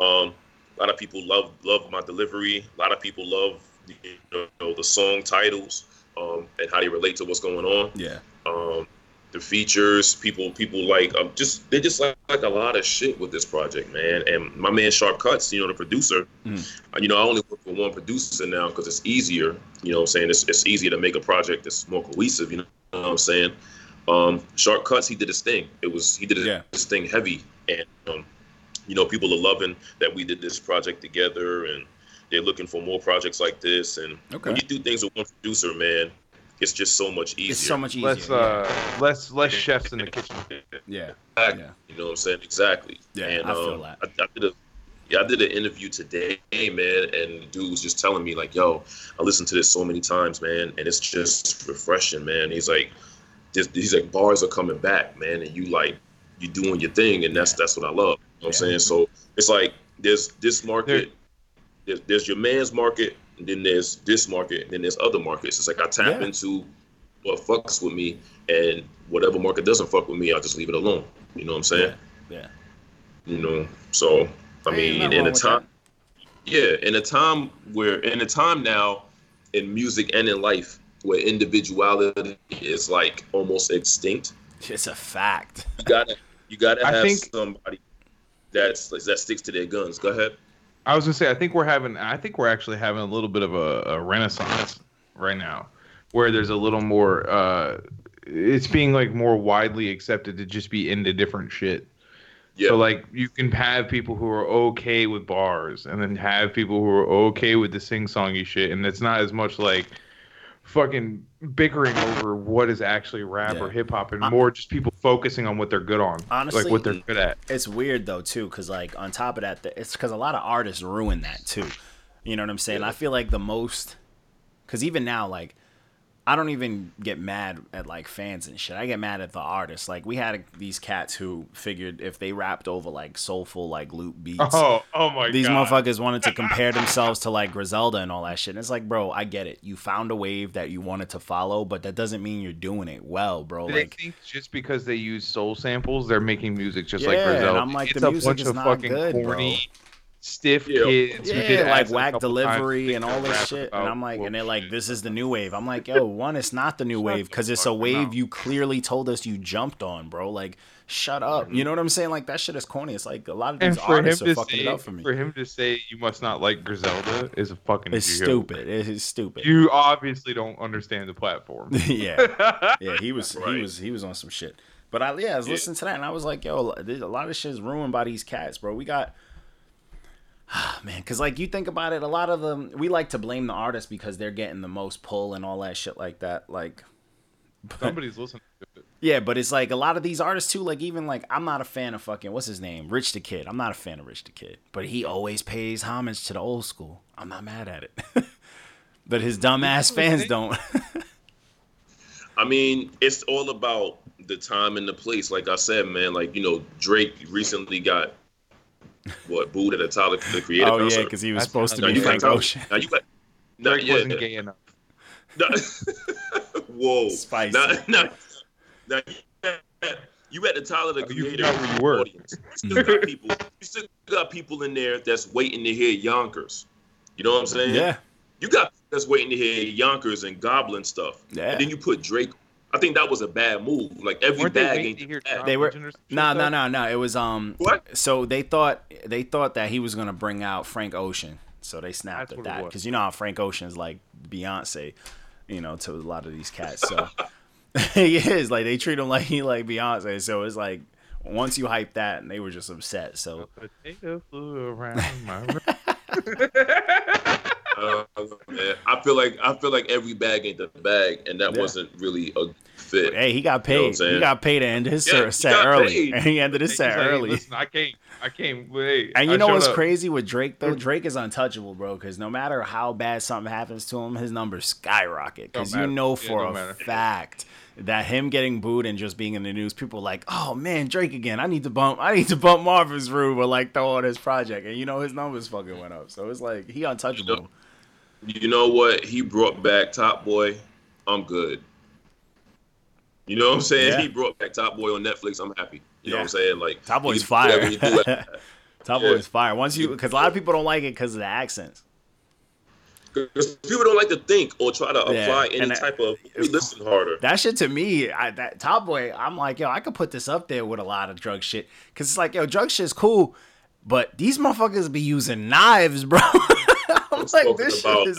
Speaker 4: Um, a lot of people love love my delivery. A lot of people love you know the song titles um, and how they relate to what's going on.
Speaker 3: Yeah.
Speaker 4: Um, the features, people people like um, just they just like, like a lot of shit with this project, man. And my man Sharp Cuts, you know, the producer,
Speaker 3: Mm.
Speaker 4: uh, you know, I only work for one producer now because it's easier. You know, what I'm saying it's, it's easier to make a project that's more cohesive. You know what I'm saying? Um, Sharp Cuts, he did his thing. It was he did his
Speaker 3: Yeah.
Speaker 4: thing heavy, and um, you know, people are loving that we did this project together, and they're looking for more projects like this. And
Speaker 3: Okay.
Speaker 4: when you do things with one producer, man, it's just so much easier.
Speaker 3: It's so much easier.
Speaker 5: less uh, less less chefs in the kitchen.
Speaker 3: yeah.
Speaker 4: Exactly.
Speaker 3: Yeah.
Speaker 4: You know what I'm saying? Exactly.
Speaker 3: Yeah,
Speaker 4: and,
Speaker 3: I feel
Speaker 4: um,
Speaker 3: that.
Speaker 4: I, I did a, yeah, I did an interview today, man, and the dude was just telling me like, "Yo, I listened to this so many times, man, and it's just refreshing, man." He's like, this, he's like, bars are coming back, man, and you like, you're doing your thing, and that's that's what I love. You know what I'm saying? So it's like there's this market, there's, there's your man's market, and then there's this market, and then there's other markets. It's like I tap
Speaker 3: Yeah.
Speaker 4: into what fucks with me, and whatever market doesn't fuck with me, I'll just leave it alone. You know what I'm saying?
Speaker 3: Yeah.
Speaker 4: You know, so I
Speaker 3: Ain't
Speaker 4: mean, in a
Speaker 3: with
Speaker 4: time, yeah, in a time where, in a time now, in music and in life, where individuality is like almost extinct,
Speaker 3: It's a fact.
Speaker 4: you gotta, you gotta
Speaker 5: I
Speaker 4: have
Speaker 5: think-
Speaker 4: somebody that's that sticks to their guns. Go ahead.
Speaker 5: I was gonna say I think we're having I think we're actually having a little bit of a, a renaissance right now, where there's a little more. uh It's being like more widely accepted to just be into different shit.
Speaker 4: Yeah.
Speaker 5: So like you can have people who are okay with bars, and then have people who are okay with the sing songy shit, and it's not as much like fucking bickering over what is actually rap
Speaker 3: Yeah.
Speaker 5: or hip hop, and more just people focusing on what they're good on,
Speaker 3: Honestly-
Speaker 5: like what they're good at.
Speaker 3: it's weird though too because like on top of that it's because a lot of artists ruin that too you know what i'm saying i feel like the most because even now like i don't even get mad at like fans and shit i get mad at the artists like we had these cats who figured if they rapped over like soulful like loop beats *laughs*
Speaker 5: Oh, oh my god.
Speaker 3: these
Speaker 5: god!
Speaker 3: motherfuckers wanted to *laughs* compare themselves to like Griselda and all that shit. And it's like, bro, I get it. You found a wave that you wanted to follow, but that doesn't mean you're doing it well, bro.
Speaker 5: They
Speaker 3: Like,
Speaker 5: think just because they use soul samples, they're making music just
Speaker 3: Yeah,
Speaker 5: like
Speaker 3: and
Speaker 5: Griselda.
Speaker 3: I'm like,
Speaker 5: it's
Speaker 3: the
Speaker 5: a
Speaker 3: music
Speaker 5: bunch
Speaker 3: is
Speaker 5: of
Speaker 3: not
Speaker 5: fucking
Speaker 3: good, bro.
Speaker 5: Corny, stiff
Speaker 4: Yeah.
Speaker 5: kids. who did
Speaker 3: yeah, like whack delivery and all this shit. And I'm like, and they're like,
Speaker 5: bullshit.
Speaker 3: this is the new wave. I'm like, yo, *laughs* one, it's not the new wave because it's a wave
Speaker 5: up.
Speaker 3: you clearly told us you jumped on, bro. Like, shut up. You mm-hmm. know what I'm saying? Like that shit is corny. It's like a lot of these artists are
Speaker 5: to
Speaker 3: fucking
Speaker 5: say,
Speaker 3: it up for me.
Speaker 5: for him to say you must not like Griselda is a fucking
Speaker 3: It's
Speaker 5: joke.
Speaker 3: stupid. It is stupid.
Speaker 5: You obviously don't understand the platform. *laughs*
Speaker 3: yeah. *laughs* yeah, he was he was he was on some shit. But I yeah, I was
Speaker 4: Yeah.
Speaker 3: listening to that and I was like, yo, a lot of shit is ruined by these cats, bro. We got Ah, man, because like you think about it, a lot of them we like to blame the artists because they're getting the most pull and all that shit like that. Like
Speaker 5: Somebody's listening to it.
Speaker 3: yeah, but it's like a lot of these artists too. Like even like I'm not a fan of fucking what's his name, Rich the Kid. I'm not a fan of Rich the Kid, but he always pays homage to the old school. I'm not mad at it, *laughs* but his dumbass fans don't. *laughs*
Speaker 4: I mean, it's all about the time and the place. Like I said, man, like you know, Drake recently got what booed at a Tyler the Creator
Speaker 3: oh yeah, because he was
Speaker 5: That's-
Speaker 3: supposed to
Speaker 4: now
Speaker 3: be
Speaker 4: you got
Speaker 3: Frank
Speaker 4: Tyler,
Speaker 3: Ocean.
Speaker 4: now you got now,
Speaker 5: Drake
Speaker 4: yeah,
Speaker 5: wasn't gay enough.
Speaker 4: no- *laughs* whoa,
Speaker 3: Spicy.
Speaker 4: Now, now, now you, had, you had the Tyler the
Speaker 5: you
Speaker 4: Creator
Speaker 5: forgot where you were.
Speaker 4: audience. You still got people. You still got people in there that's waiting to hear Yonkers. You know what I'm saying?
Speaker 3: Yeah,
Speaker 4: You got that's waiting to hear Yonkers and Goblin stuff.
Speaker 3: Yeah.
Speaker 4: And then you put Drake. I think that was a bad move. Like every
Speaker 5: Weren't they
Speaker 4: bag
Speaker 5: waiting
Speaker 4: ain't
Speaker 5: to hear
Speaker 4: bad.
Speaker 3: They were-
Speaker 5: Legend or some shit,
Speaker 3: No, no, no, no. It was um.
Speaker 4: What?
Speaker 3: So they thought they thought that he was gonna bring out Frank Ocean, so they snapped
Speaker 5: That's
Speaker 3: at that because you know how Frank Ocean's like Beyonce, you know, to a lot of these cats. So *laughs* *laughs* he is like they treat him like he like Beyonce. So it's like once you hype that, and they were just upset. So *laughs*
Speaker 5: Potato flew around my room.
Speaker 4: Uh, man, I feel like I feel like every bag ain't the bag, and that
Speaker 3: Yeah.
Speaker 4: wasn't really a fit.
Speaker 3: hey, he got
Speaker 4: You know
Speaker 3: paid. he got paid to end his
Speaker 4: Yeah,
Speaker 3: set early,
Speaker 4: paid.
Speaker 3: and *laughs* he ended his
Speaker 5: He's
Speaker 3: set
Speaker 5: like,
Speaker 3: early.
Speaker 5: Listen, I can't. I can't wait.
Speaker 3: And you
Speaker 5: I
Speaker 3: know what's
Speaker 5: up.
Speaker 3: crazy with Drake though? Drake is untouchable, bro. Because no matter how bad something happens to him, his numbers skyrocket. Because you know for
Speaker 5: don't
Speaker 3: a
Speaker 5: matter.
Speaker 3: fact that him getting booed and just being in the news, people like, "Oh man, Drake again! I need to bump, I need to bump Marvin's Room or like throw on his project." And you know his numbers fucking went up. So it's like he untouchable.
Speaker 4: You know what? He brought back Top Boy. I'm good. You know what I'm saying?
Speaker 3: Yeah.
Speaker 4: He brought back Top Boy on Netflix. I'm happy. You know what I'm saying? Like
Speaker 3: Top Boy's fire.
Speaker 4: he do after *laughs*
Speaker 3: Top
Speaker 4: Yeah.
Speaker 3: Boy's fire. Once you, because a lot of people don't like it because of the accents.
Speaker 4: Because people don't like to think or try to
Speaker 3: Yeah,
Speaker 4: apply any
Speaker 3: that-
Speaker 4: type of. Listen harder.
Speaker 3: That shit to me, I, that Top Boy, I'm like, yo, I could put this up there with a lot of drug shit. Cause it's like, yo, drug shit's cool, but these motherfuckers be using knives, bro. *laughs* I'm like,
Speaker 4: talking
Speaker 3: this shit
Speaker 4: about
Speaker 3: is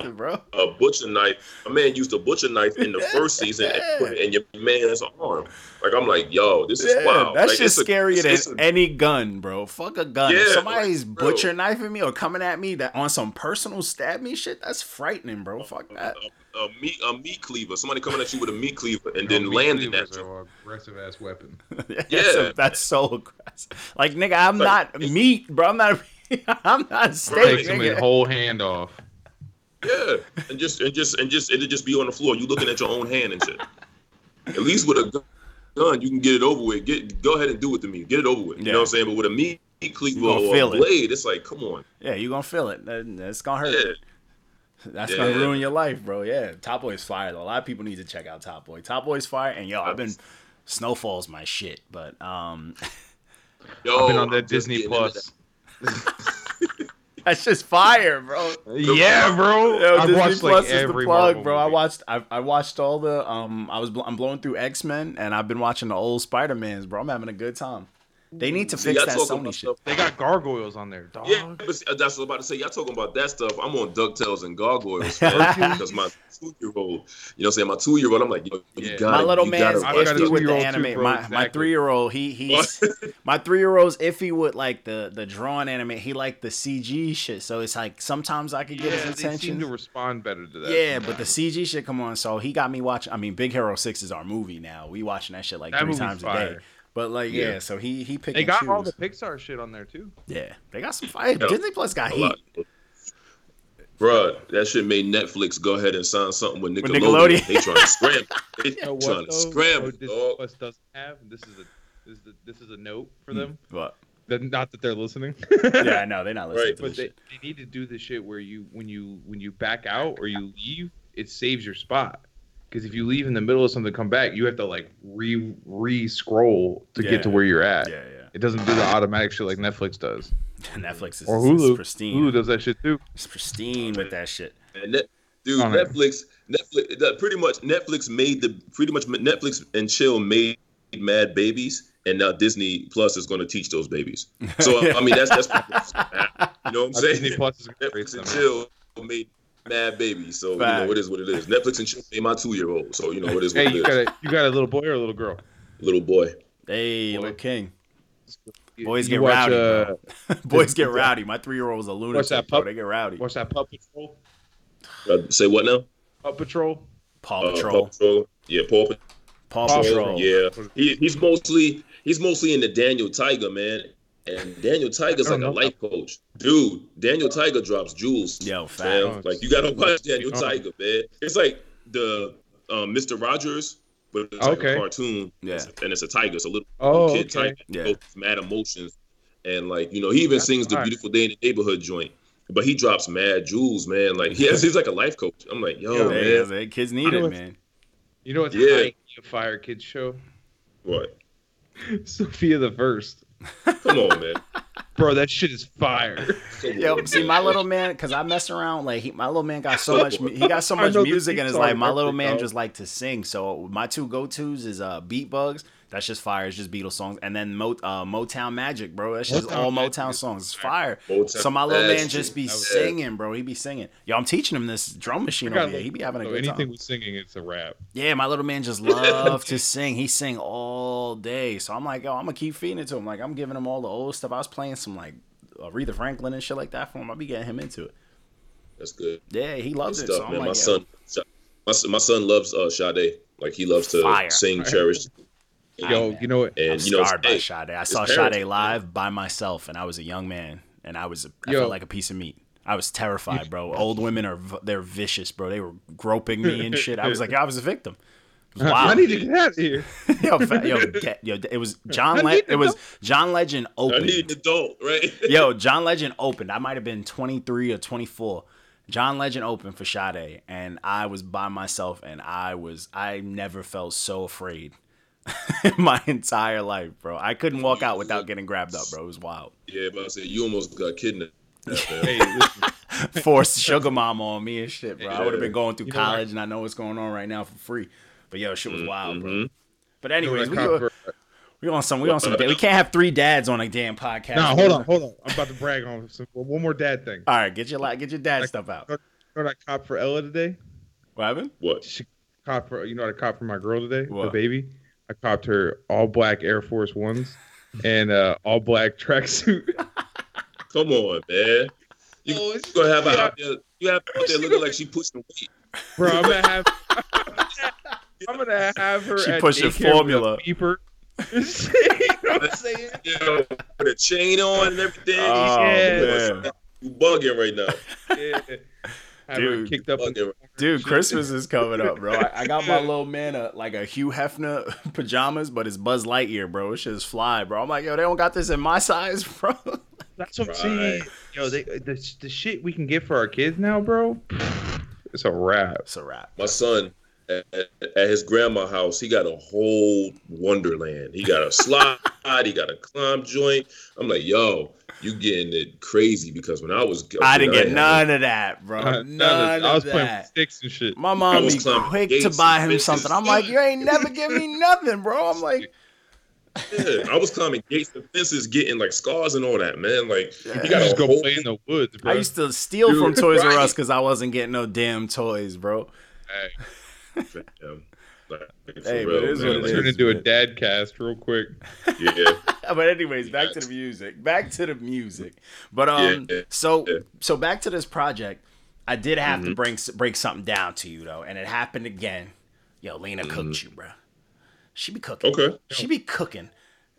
Speaker 4: an- a-
Speaker 3: bro.
Speaker 4: a butcher knife. A man used a butcher knife in the *laughs* first season and put it in your man's arm. Like I'm like, yo, this is
Speaker 3: Yeah,
Speaker 4: wild.
Speaker 3: that's
Speaker 4: like,
Speaker 3: just scarier
Speaker 4: it's-
Speaker 3: than
Speaker 4: it's a-
Speaker 3: any gun, bro. Fuck a gun. if somebody's
Speaker 4: like, bro.
Speaker 3: butcher knifing me or coming at me that on some personal stab me shit, that's frightening, bro. Fuck that.
Speaker 4: a, a meat a meat cleaver. Somebody coming at you with a meat cleaver and
Speaker 5: You
Speaker 4: then
Speaker 5: know, meat
Speaker 4: landing
Speaker 5: cleavers
Speaker 4: at you.
Speaker 5: are an aggressive ass weapon. *laughs*
Speaker 3: That's,
Speaker 4: Yeah.
Speaker 3: that's so aggressive. Like, nigga, I'm
Speaker 4: Like,
Speaker 3: not meat, bro. I'm not. *laughs* I'm not steak,
Speaker 4: Right.
Speaker 5: Take somebody's whole hand off.
Speaker 4: Yeah, and just and just and just it'll just be on the floor. You looking at your own hand and shit. At least with a gun, you can get it over with. Get go ahead and do it to me. Get it over with. You
Speaker 3: Yeah.
Speaker 4: know what I'm saying? But with a meat cleaver or
Speaker 3: feel
Speaker 4: a
Speaker 3: it.
Speaker 4: blade, it's like, come on.
Speaker 3: Yeah, you are gonna feel it. That- That's gonna hurt.
Speaker 4: Yeah.
Speaker 3: That's
Speaker 4: Yeah.
Speaker 3: gonna ruin your life, bro. Yeah, Top Boy's fire. Though. A lot of people need to check out Top Boy. Top Boy's fire, and yo, I've been Snowfall's my shit, but um, *laughs*
Speaker 4: Yo,
Speaker 5: I've been on
Speaker 4: I'm
Speaker 5: that Disney
Speaker 4: getting into
Speaker 5: Plus. *laughs*
Speaker 3: that's just fire, bro.
Speaker 5: Yeah, bro.
Speaker 3: Yo,
Speaker 5: I've
Speaker 3: Disney
Speaker 5: watched
Speaker 3: Plus
Speaker 5: like
Speaker 3: is the
Speaker 5: every
Speaker 3: plug,
Speaker 5: Marvel
Speaker 3: bro. I watched, I, I watched all the, um, I was, bl- I'm blowing through X Men, and I've been watching the old Spider Mans, bro. I'm having a good time. They need to
Speaker 4: See,
Speaker 3: fix that Sony shit.
Speaker 4: stuff-
Speaker 5: They got gargoyles on there, dog.
Speaker 4: Yeah, but uh, that's what I was about to say. Y'all talking about that stuff. I'm on DuckTales and Gargoyles *laughs* because my two year old, you know what I'm saying? My two year old, I'm like, yo, you
Speaker 5: Yeah.
Speaker 4: got
Speaker 3: My little man's
Speaker 5: I've got a
Speaker 3: iffy with the
Speaker 5: two-year-old too,
Speaker 3: anime.
Speaker 5: bro,
Speaker 3: my my three year old, he he's *laughs* my three year old's iffy with like the the drawn anime. He like the CG shit. So it's like sometimes I could get
Speaker 5: Yeah,
Speaker 3: his
Speaker 5: they seem
Speaker 3: attention.
Speaker 5: to respond better to that.
Speaker 3: Yeah, but the CG shit come on. So he got me watching. I mean, Big Hero Six is our movie now. We watching that shit like
Speaker 5: That
Speaker 3: three
Speaker 5: movie's
Speaker 3: times a day.
Speaker 5: Fire.
Speaker 3: But like, yeah,
Speaker 4: Yeah.
Speaker 3: so he he picked
Speaker 5: they got all the Pixar shit on there too.
Speaker 3: yeah, they got some fire.
Speaker 4: Yeah.
Speaker 3: Disney Plus got
Speaker 4: a
Speaker 3: heat.
Speaker 4: lot. Bruh, that shit made Netflix go ahead and sign something with Nickelodeon.
Speaker 3: Nickelodeon.
Speaker 4: They trying *laughs* to scramble. They
Speaker 5: You know what,
Speaker 4: trying to
Speaker 5: though?
Speaker 4: scramble,
Speaker 5: Oh, Disney. Plus doesn't have. This is a this is, a, this is a note for
Speaker 3: Hmm.
Speaker 5: them.
Speaker 3: But
Speaker 5: That, not that they're listening. *laughs*
Speaker 3: yeah, I *laughs* know they're not listening
Speaker 4: Right,
Speaker 3: to
Speaker 5: but
Speaker 3: this
Speaker 5: they,
Speaker 3: shit.
Speaker 5: they need to do the shit where you when you when you back out or you leave, it saves your spot. Because if you leave in the middle of something, come back, you have to like re re scroll to
Speaker 3: Yeah.
Speaker 5: get to where you're at.
Speaker 3: Yeah, yeah.
Speaker 5: It doesn't do the automatic shit like Netflix does. *laughs*
Speaker 3: Netflix is,
Speaker 5: or
Speaker 3: is
Speaker 5: Hulu.
Speaker 3: pristine.
Speaker 5: Hulu does that shit too.
Speaker 3: It's pristine with that shit.
Speaker 4: And net, dude,
Speaker 5: On it.
Speaker 4: Netflix, Netflix, that pretty much Netflix made the pretty much Netflix and Chill made Mad Babies, and now Disney Plus is going to teach those babies. So I mean, that's that's *laughs* you know what I'm *laughs* saying.
Speaker 5: Disney Plus is gonna
Speaker 4: Netflix and Chill made Mad Babies, so you know it is what it is. Netflix and Chill made my two year old, so you know it is what
Speaker 5: Hey,
Speaker 4: it
Speaker 5: you
Speaker 4: is.
Speaker 5: got a you got a little boy or a little girl?
Speaker 4: Little boy.
Speaker 3: Hey,
Speaker 5: Boy.
Speaker 3: little king. Boys
Speaker 5: you
Speaker 3: get
Speaker 5: watch,
Speaker 3: rowdy,
Speaker 5: uh. *laughs*
Speaker 3: Boys get rowdy. My three year old's a lunatic.
Speaker 5: What's that
Speaker 3: bro.
Speaker 5: pup?
Speaker 3: They get rowdy.
Speaker 5: Watch that Pup Patrol.
Speaker 4: Uh, say what now?
Speaker 5: Pup Patrol.
Speaker 3: Paw
Speaker 4: Uh,
Speaker 3: Patrol.
Speaker 4: Paw Patrol. Yeah, Paw
Speaker 3: Paw
Speaker 5: Paw
Speaker 3: Patrol.
Speaker 5: Patrol.
Speaker 4: Yeah, he, he's mostly he's mostly in the Daniel Tiger man, and Daniel Tiger's like
Speaker 5: don't
Speaker 4: a
Speaker 5: know.
Speaker 4: life coach, dude. Daniel Tiger drops jewels.
Speaker 3: Yo,
Speaker 4: fam. Like you gotta watch Daniel
Speaker 5: Oh.
Speaker 4: Tiger, man. It's like the um, Mister Rogers, but it's like
Speaker 5: Okay.
Speaker 4: a cartoon.
Speaker 3: Yeah.
Speaker 4: and it's a tiger. It's a little
Speaker 5: Oh,
Speaker 4: kid
Speaker 5: okay.
Speaker 4: tiger.
Speaker 3: Yeah.
Speaker 4: Yeah, mad emotions, and like you know, he even
Speaker 5: That's
Speaker 4: sings the
Speaker 5: fire.
Speaker 4: beautiful day in the neighborhood joint. But he drops mad jewels, man. Like he has, he's like a life coach. I'm like, yo,
Speaker 5: Yo,
Speaker 3: Hey,
Speaker 4: man,
Speaker 3: kids need it, man.
Speaker 5: You know what's
Speaker 4: Yeah.
Speaker 5: high a fire kids show?
Speaker 4: what? *laughs*
Speaker 5: Sofia the First.
Speaker 4: Come on, man.
Speaker 5: Bro, that shit is fire.
Speaker 4: Come
Speaker 3: Yo, see, my little man, because I mess around, like, he, my little man got so much, he got so much music in
Speaker 5: beat
Speaker 3: his life. My little man just like to sing. So my two go tos is uh, Beat Bugs. That's just fire. It's just Beatles songs. And then Mo, uh, Motown Magic, bro. That's just
Speaker 5: Motown
Speaker 3: all Motown songs. It's fire.
Speaker 4: Motown
Speaker 3: so my little man just be singing, bro. He be singing. Yo, I'm teaching him this drum machine over here. He be having a
Speaker 5: so
Speaker 3: good
Speaker 5: anything
Speaker 3: time.
Speaker 5: with singing, it's a rap.
Speaker 3: Yeah, my little man just love to sing. He sing all day. So I'm like, yo, I'm gonna keep feeding it to him. Like I'm giving him all the old stuff. I was playing some like Aretha Franklin and shit like that for him. I'll be getting him into it.
Speaker 4: That's good.
Speaker 3: Yeah, he
Speaker 4: Good
Speaker 3: loves it.
Speaker 4: stuff,
Speaker 3: So
Speaker 4: man.
Speaker 3: like,
Speaker 4: my
Speaker 3: yo,
Speaker 4: son, my, son- my son loves uh, Sade. Like he loves to
Speaker 3: Fire.
Speaker 4: sing,
Speaker 5: Fire.
Speaker 4: cherish,
Speaker 5: Yo,
Speaker 3: man.
Speaker 5: you know what?
Speaker 4: and
Speaker 3: I'm
Speaker 4: you know,
Speaker 3: scarred by
Speaker 4: hey,
Speaker 3: Sade. I saw
Speaker 4: parents-
Speaker 3: Sade live by myself, and I was a young man, and I was I
Speaker 5: Yo.
Speaker 3: felt like a piece of meat. I was terrified, bro. *laughs* Old women are they're vicious, bro. They were groping me and shit. I was like, *laughs* I was a victim. It was
Speaker 5: I need to get out of here.
Speaker 3: yo, yo, get, yo, it was John.
Speaker 5: I
Speaker 3: Le- it was John Legend opened.
Speaker 4: I
Speaker 3: opened.
Speaker 4: need an adult, right? *laughs*
Speaker 3: Yo, John Legend opened. I might have been 23 or 24. John Legend opened for Sade, and I was by myself, and I was I never felt so afraid in *laughs* my entire life, bro. I couldn't walk out without getting grabbed up, bro. It was wild.
Speaker 4: yeah, but I said you almost got kidnapped. *laughs*
Speaker 5: Hey,
Speaker 3: Forced sugar mama on me and shit, bro. I would have been going through
Speaker 5: You
Speaker 3: college, and I know what's going on right now for free. But yo, shit was wild, bro.
Speaker 4: Mhm.
Speaker 3: But anyways, we
Speaker 5: I
Speaker 3: go,
Speaker 5: cop for-
Speaker 3: we on some we on some. We can't have three dads on a damn podcast.
Speaker 5: Nah, hold on, hold on. I'm about to brag on some, one more dad thing.
Speaker 3: All right, get your get your dad stuff out.
Speaker 5: You know what I cop for Ella today?
Speaker 3: What happened?
Speaker 4: What?
Speaker 5: She cop for you know what I cop for my girl today, the baby. I copped her all black Air Force Ones and uh, all black tracksuit. *laughs*
Speaker 4: Come on, man. You
Speaker 5: Oh,
Speaker 4: you gonna have her out there? You have her out there looking like she pushing weight.
Speaker 5: Bro, I'm gonna have *laughs* I'm gonna have her
Speaker 3: She
Speaker 5: at
Speaker 3: pushing
Speaker 5: daycare with a
Speaker 3: formula.
Speaker 5: beeper. you know what I'm saying?
Speaker 4: You know, with a chain on and everything.
Speaker 3: Oh,
Speaker 5: Yeah.
Speaker 3: man.
Speaker 4: You bugging right now.
Speaker 5: Yeah. Have
Speaker 3: Dude.
Speaker 5: her kicked up in
Speaker 4: Bugging.
Speaker 3: Dude, Christmas *laughs* is coming up, bro. I, I got my *laughs* little man a, like a Hugh Hefner *laughs* pajamas, but it's Buzz Lightyear, bro. It's just fly, bro. I'm like, yo, they don't got this in my size, bro.
Speaker 5: That's what I'm
Speaker 4: Right.
Speaker 5: saying. Yo, they, the, the shit we can get for our kids now, bro. *sighs* It's a wrap.
Speaker 3: It's a wrap.
Speaker 4: My son at, at at his grandma house, he got a whole wonderland. He got a *laughs* slide, he got a climb joint. I'm like, yo, you getting it crazy because when I was,
Speaker 3: I didn't get none of that, bro.
Speaker 5: Uh,
Speaker 3: None,
Speaker 5: none of- I was
Speaker 3: of
Speaker 5: playing with sticks and shit.
Speaker 3: My mom
Speaker 4: was
Speaker 3: be quick to buy him
Speaker 4: fences.
Speaker 3: something. I'm like, you ain't never give me *laughs* nothing, bro. I'm like,
Speaker 4: Yeah, I was climbing gates and fences, getting like scars and all that, man. Like you
Speaker 5: You
Speaker 4: got
Speaker 5: just go
Speaker 4: whole
Speaker 5: play in the woods, bro.
Speaker 3: I used to steal
Speaker 4: Dude,
Speaker 3: from Toys R. Us because I wasn't getting no damn toys, bro.
Speaker 5: Hey,
Speaker 4: Yeah, like, for
Speaker 3: Hey, but
Speaker 4: real,
Speaker 3: it is
Speaker 4: man.
Speaker 3: what it
Speaker 4: Like,
Speaker 3: is.
Speaker 5: turn into a dad cast real quick.
Speaker 4: Yeah, *laughs*
Speaker 3: but anyways, back to the music. Back to the music. But um,
Speaker 4: Yeah,
Speaker 3: so
Speaker 4: yeah.
Speaker 3: so back to this project. I did have
Speaker 4: Mm-hmm.
Speaker 3: to bring break something down to you though, and it happened again. Yo, Lena cooked you, bro. She be cooking.
Speaker 4: Mm-hmm. Okay.
Speaker 3: She be cooking.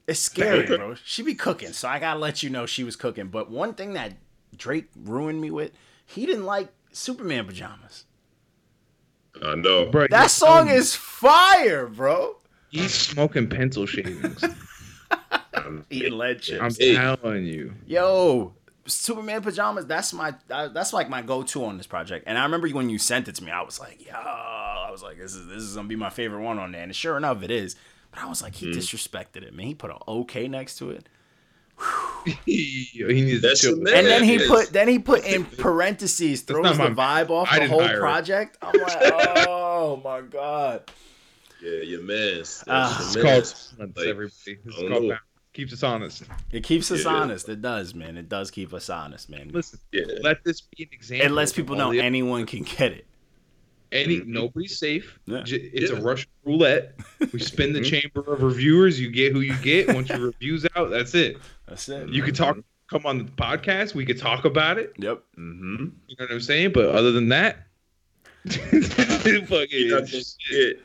Speaker 3: It's scary,
Speaker 4: Okay.
Speaker 3: bro. She be cooking. So I gotta let you know she was cooking. But one thing that Drake ruined me with, he didn't like Superman pajamas.
Speaker 4: I know.
Speaker 5: Bro,
Speaker 3: That song is fire, bro.
Speaker 5: He's smoking pencil shavings.
Speaker 4: I'm-
Speaker 3: Eating lead chips.
Speaker 5: I'm
Speaker 4: Hey.
Speaker 5: telling you.
Speaker 3: Yo, Superman pajamas. That's my. uh, That's like my go-to on this project. And I remember when you sent it to me, I was like, yo, I was like, this is this is gonna be my favorite one on there. And sure enough, it is. But I was like, he disrespected it, man. He put an OK next to it,
Speaker 5: he, *laughs* he needs
Speaker 4: That's
Speaker 5: to chill.
Speaker 4: your
Speaker 3: and then he
Speaker 4: it
Speaker 3: put then he *laughs* put in parentheses throws the
Speaker 5: my-
Speaker 3: vibe off
Speaker 5: I
Speaker 3: the whole
Speaker 5: hire it.
Speaker 3: project. I'm like, *laughs* oh my god.
Speaker 4: Yeah, your man's.
Speaker 3: Ah.
Speaker 4: That's
Speaker 5: It's
Speaker 4: your
Speaker 5: called
Speaker 4: Like,
Speaker 5: everybody. It's called Keeps us honest.
Speaker 3: It keeps us
Speaker 4: Yeah.
Speaker 3: honest. It does, man. It does keep us honest, man.
Speaker 5: Listen,
Speaker 4: Yeah.
Speaker 5: let this be an example.
Speaker 3: It lets people know anyone can get it.
Speaker 5: Any
Speaker 4: Mhm.
Speaker 5: nobody's safe.
Speaker 3: Yeah.
Speaker 5: It's
Speaker 4: Yeah.
Speaker 5: a Russian roulette. We spin the
Speaker 4: Mhm.
Speaker 5: chamber of reviewers. You get who you get. Once your reviews out, that's it.
Speaker 3: That's it.
Speaker 5: You could talk. Come on the podcast. We could talk about it.
Speaker 3: Yep.
Speaker 4: Mm-hmm.
Speaker 5: You know what I'm saying? But other than that, *laughs* fucking
Speaker 4: You're not gonna get.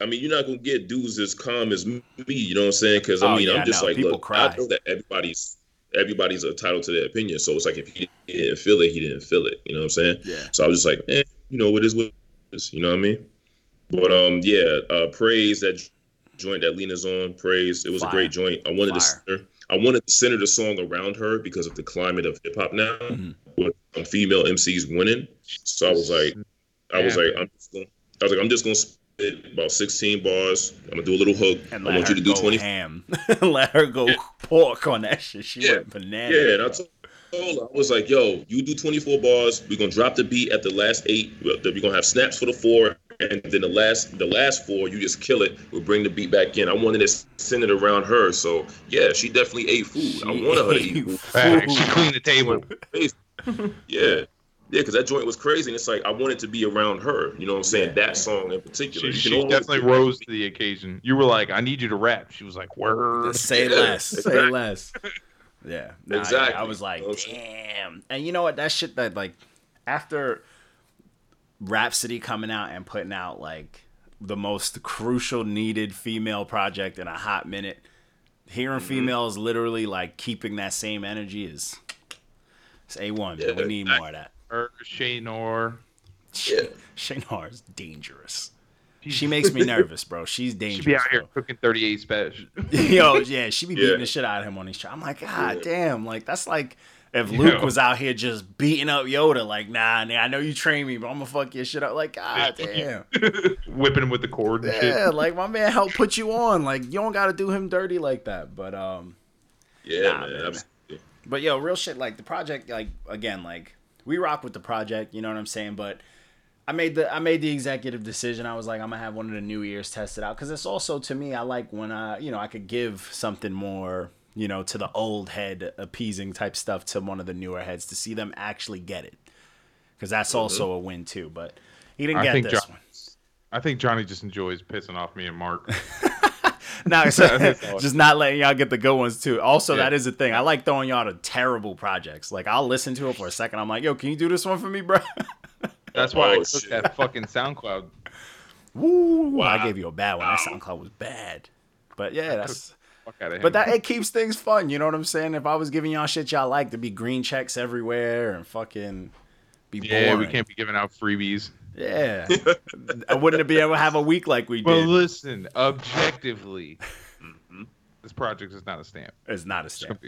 Speaker 4: I mean, you're not gonna get dudes as calm as me. You know what I'm saying? Because
Speaker 3: Oh,
Speaker 4: I mean,
Speaker 3: yeah,
Speaker 4: I'm just
Speaker 3: no,
Speaker 4: like,
Speaker 3: people
Speaker 4: look,
Speaker 3: cry.
Speaker 4: I know that everybody's everybody's entitled to their opinion. So it's like if he didn't feel it, he didn't feel it. You know what I'm saying?
Speaker 3: Yeah.
Speaker 4: So I was just like, eh, you know, what is what it is. You know what I mean? But um, yeah, uh, praise that joint that Lena's on. Praise. It was
Speaker 3: Fire.
Speaker 4: a great joint. I wanted
Speaker 3: Fire.
Speaker 4: to center, I wanted to center the song around her because of the climate of hip hop now,
Speaker 3: Mhm.
Speaker 4: with um, female MCs winning. So I was like, I was
Speaker 5: Yeah.
Speaker 4: like, I'm just gonna, I was like, I'm just gonna spit about 16 bars. I'm gonna do a little hook.
Speaker 3: And
Speaker 4: I want you to do 20.
Speaker 3: ham. *laughs* let her go
Speaker 4: Yeah.
Speaker 3: pork on that shit. She
Speaker 4: Yeah.
Speaker 3: went bananas.
Speaker 4: Yeah, and I told I was like, yo, you do 24 bars. We're gonna drop the beat at the last eight. We're we're gonna have snaps for the four, and then the last the last four, you just kill it. We'll bring the beat back in. I wanted to send it around her. So yeah, she definitely ate food. I wanted her to eat food.
Speaker 5: Facts. She cleaned the table.
Speaker 4: Yeah. Yeah, because that joint was crazy, and it's like I wanted to be around her. You know what I'm saying? That song in particular.
Speaker 5: She, she definitely rose to the occasion. You were like, "I need you to rap." She was like, "Word."
Speaker 3: Say
Speaker 4: Yeah,
Speaker 3: less. Say less. Yeah. Nah, yeah,
Speaker 4: Exactly.
Speaker 3: I was like,
Speaker 4: You know
Speaker 3: damn. And you know what? That shit that like after Rhapsody coming out and putting out like the most crucial needed female project in a hot minute, hearing
Speaker 4: Mm-hmm.
Speaker 3: females literally like keeping that same energy is it's A one, man. We need
Speaker 4: I-
Speaker 3: more of that.
Speaker 5: Her, Shaynor.
Speaker 4: Yeah. *laughs*
Speaker 3: Shaynar is dangerous. She *laughs* makes me nervous, bro. She's dangerous.
Speaker 5: She be out here
Speaker 3: bro.
Speaker 5: cooking 38 special. *laughs*
Speaker 3: Yo, yeah, she be
Speaker 4: Yeah.
Speaker 3: beating the shit out of him on these shows. I'm like, God
Speaker 4: Yeah.
Speaker 3: damn, like that's like if. Luke was out here just beating up Yoda, like, nah, nigga, I know you train me, but I'm gonna fuck your shit up. Like, God *laughs* damn.
Speaker 5: Whipping him with the cord and shit.
Speaker 3: Yeah,
Speaker 5: shit.
Speaker 3: like my man helped put you on. Like, you don't gotta do him dirty like that. But um
Speaker 4: Yeah,
Speaker 3: Nah,
Speaker 4: man.
Speaker 3: man. but yo, real shit, like the project, like again, like we rock with the project, you know what I'm saying? But I made the I made the executive decision. I was like, I'm gonna have one of the new ears tested out because it's also to me, I like when I you know I could give something more you know to the old head appeasing type stuff to one of the newer heads to see them actually get it because that's mm-hmm. also a win too. But he didn't
Speaker 5: I
Speaker 3: get this
Speaker 5: John-
Speaker 3: one.
Speaker 5: I think Johnny just enjoys pissing off me and Mark. *laughs*
Speaker 3: No, *laughs* *laughs* just not letting y'all get the good ones too. Also,
Speaker 5: Yeah.
Speaker 3: that is a thing. I like throwing y'all to terrible projects. Like I'll listen to it for a second. I'm like, yo, can you do this one for me, bro?
Speaker 5: That's why I
Speaker 4: Oh,
Speaker 5: took
Speaker 4: shit.
Speaker 5: that fucking SoundCloud. *laughs*
Speaker 3: Woo!
Speaker 4: Wow.
Speaker 3: I gave you a bad one. That SoundCloud was bad. But yeah, that's.
Speaker 5: Fuck out of him.
Speaker 3: But that it keeps things fun. You know what I'm saying? If I was giving y'all shit y'all like, to be green checks everywhere and fucking be
Speaker 5: yeah,
Speaker 3: boring.
Speaker 5: we can't be giving out freebies.
Speaker 3: Yeah, I wouldn't be able to have a week like we
Speaker 5: Well,
Speaker 3: did.
Speaker 5: Well, listen, objectively, *laughs*
Speaker 4: Mm-hmm.
Speaker 5: this project is not a stamp.
Speaker 3: It's not a stamp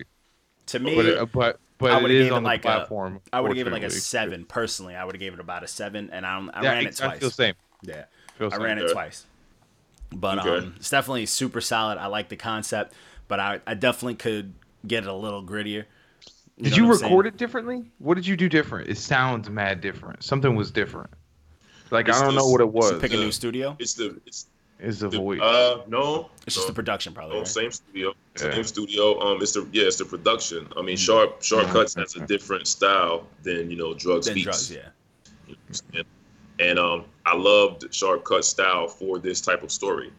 Speaker 3: to me.
Speaker 5: but but but
Speaker 3: I would've
Speaker 5: is
Speaker 3: gave it
Speaker 5: on
Speaker 3: like a-
Speaker 5: platform.
Speaker 3: I would have given it like a
Speaker 5: fortunately.
Speaker 3: seven personally. I would have gave it about a seven, and I, I
Speaker 5: Yeah,
Speaker 3: ran it twice.
Speaker 5: I
Speaker 3: twice.
Speaker 5: feel the same.
Speaker 3: Yeah.
Speaker 5: Feel
Speaker 3: I
Speaker 5: same.
Speaker 3: ran it twice. But
Speaker 4: Okay.
Speaker 3: um, it's definitely super solid. I like the concept, but I, I definitely could get it a little grittier.
Speaker 5: Did you record
Speaker 3: saying?
Speaker 5: it differently? What did you do different? It sounds mad different. Something was different. Like
Speaker 4: It's
Speaker 5: I don't
Speaker 4: the-
Speaker 5: know what it was.
Speaker 3: Pick a new studio.
Speaker 4: It's the it's
Speaker 5: Is the
Speaker 4: The-
Speaker 5: voice?
Speaker 4: Uh, no.
Speaker 3: It's just
Speaker 4: no.
Speaker 3: the production, probably.
Speaker 4: Oh,
Speaker 3: right?
Speaker 4: same studio.
Speaker 5: Yeah.
Speaker 4: Same studio. Um, it's the yeah, it's the production. I mean, Sharp Sharp
Speaker 5: Mhm.
Speaker 4: Cuts has a different style than you know Drugs
Speaker 3: Then
Speaker 4: Beats.
Speaker 3: drugs, yeah.
Speaker 4: You know what I'm saying? And um, I loved Sharp Cut style for this type of story.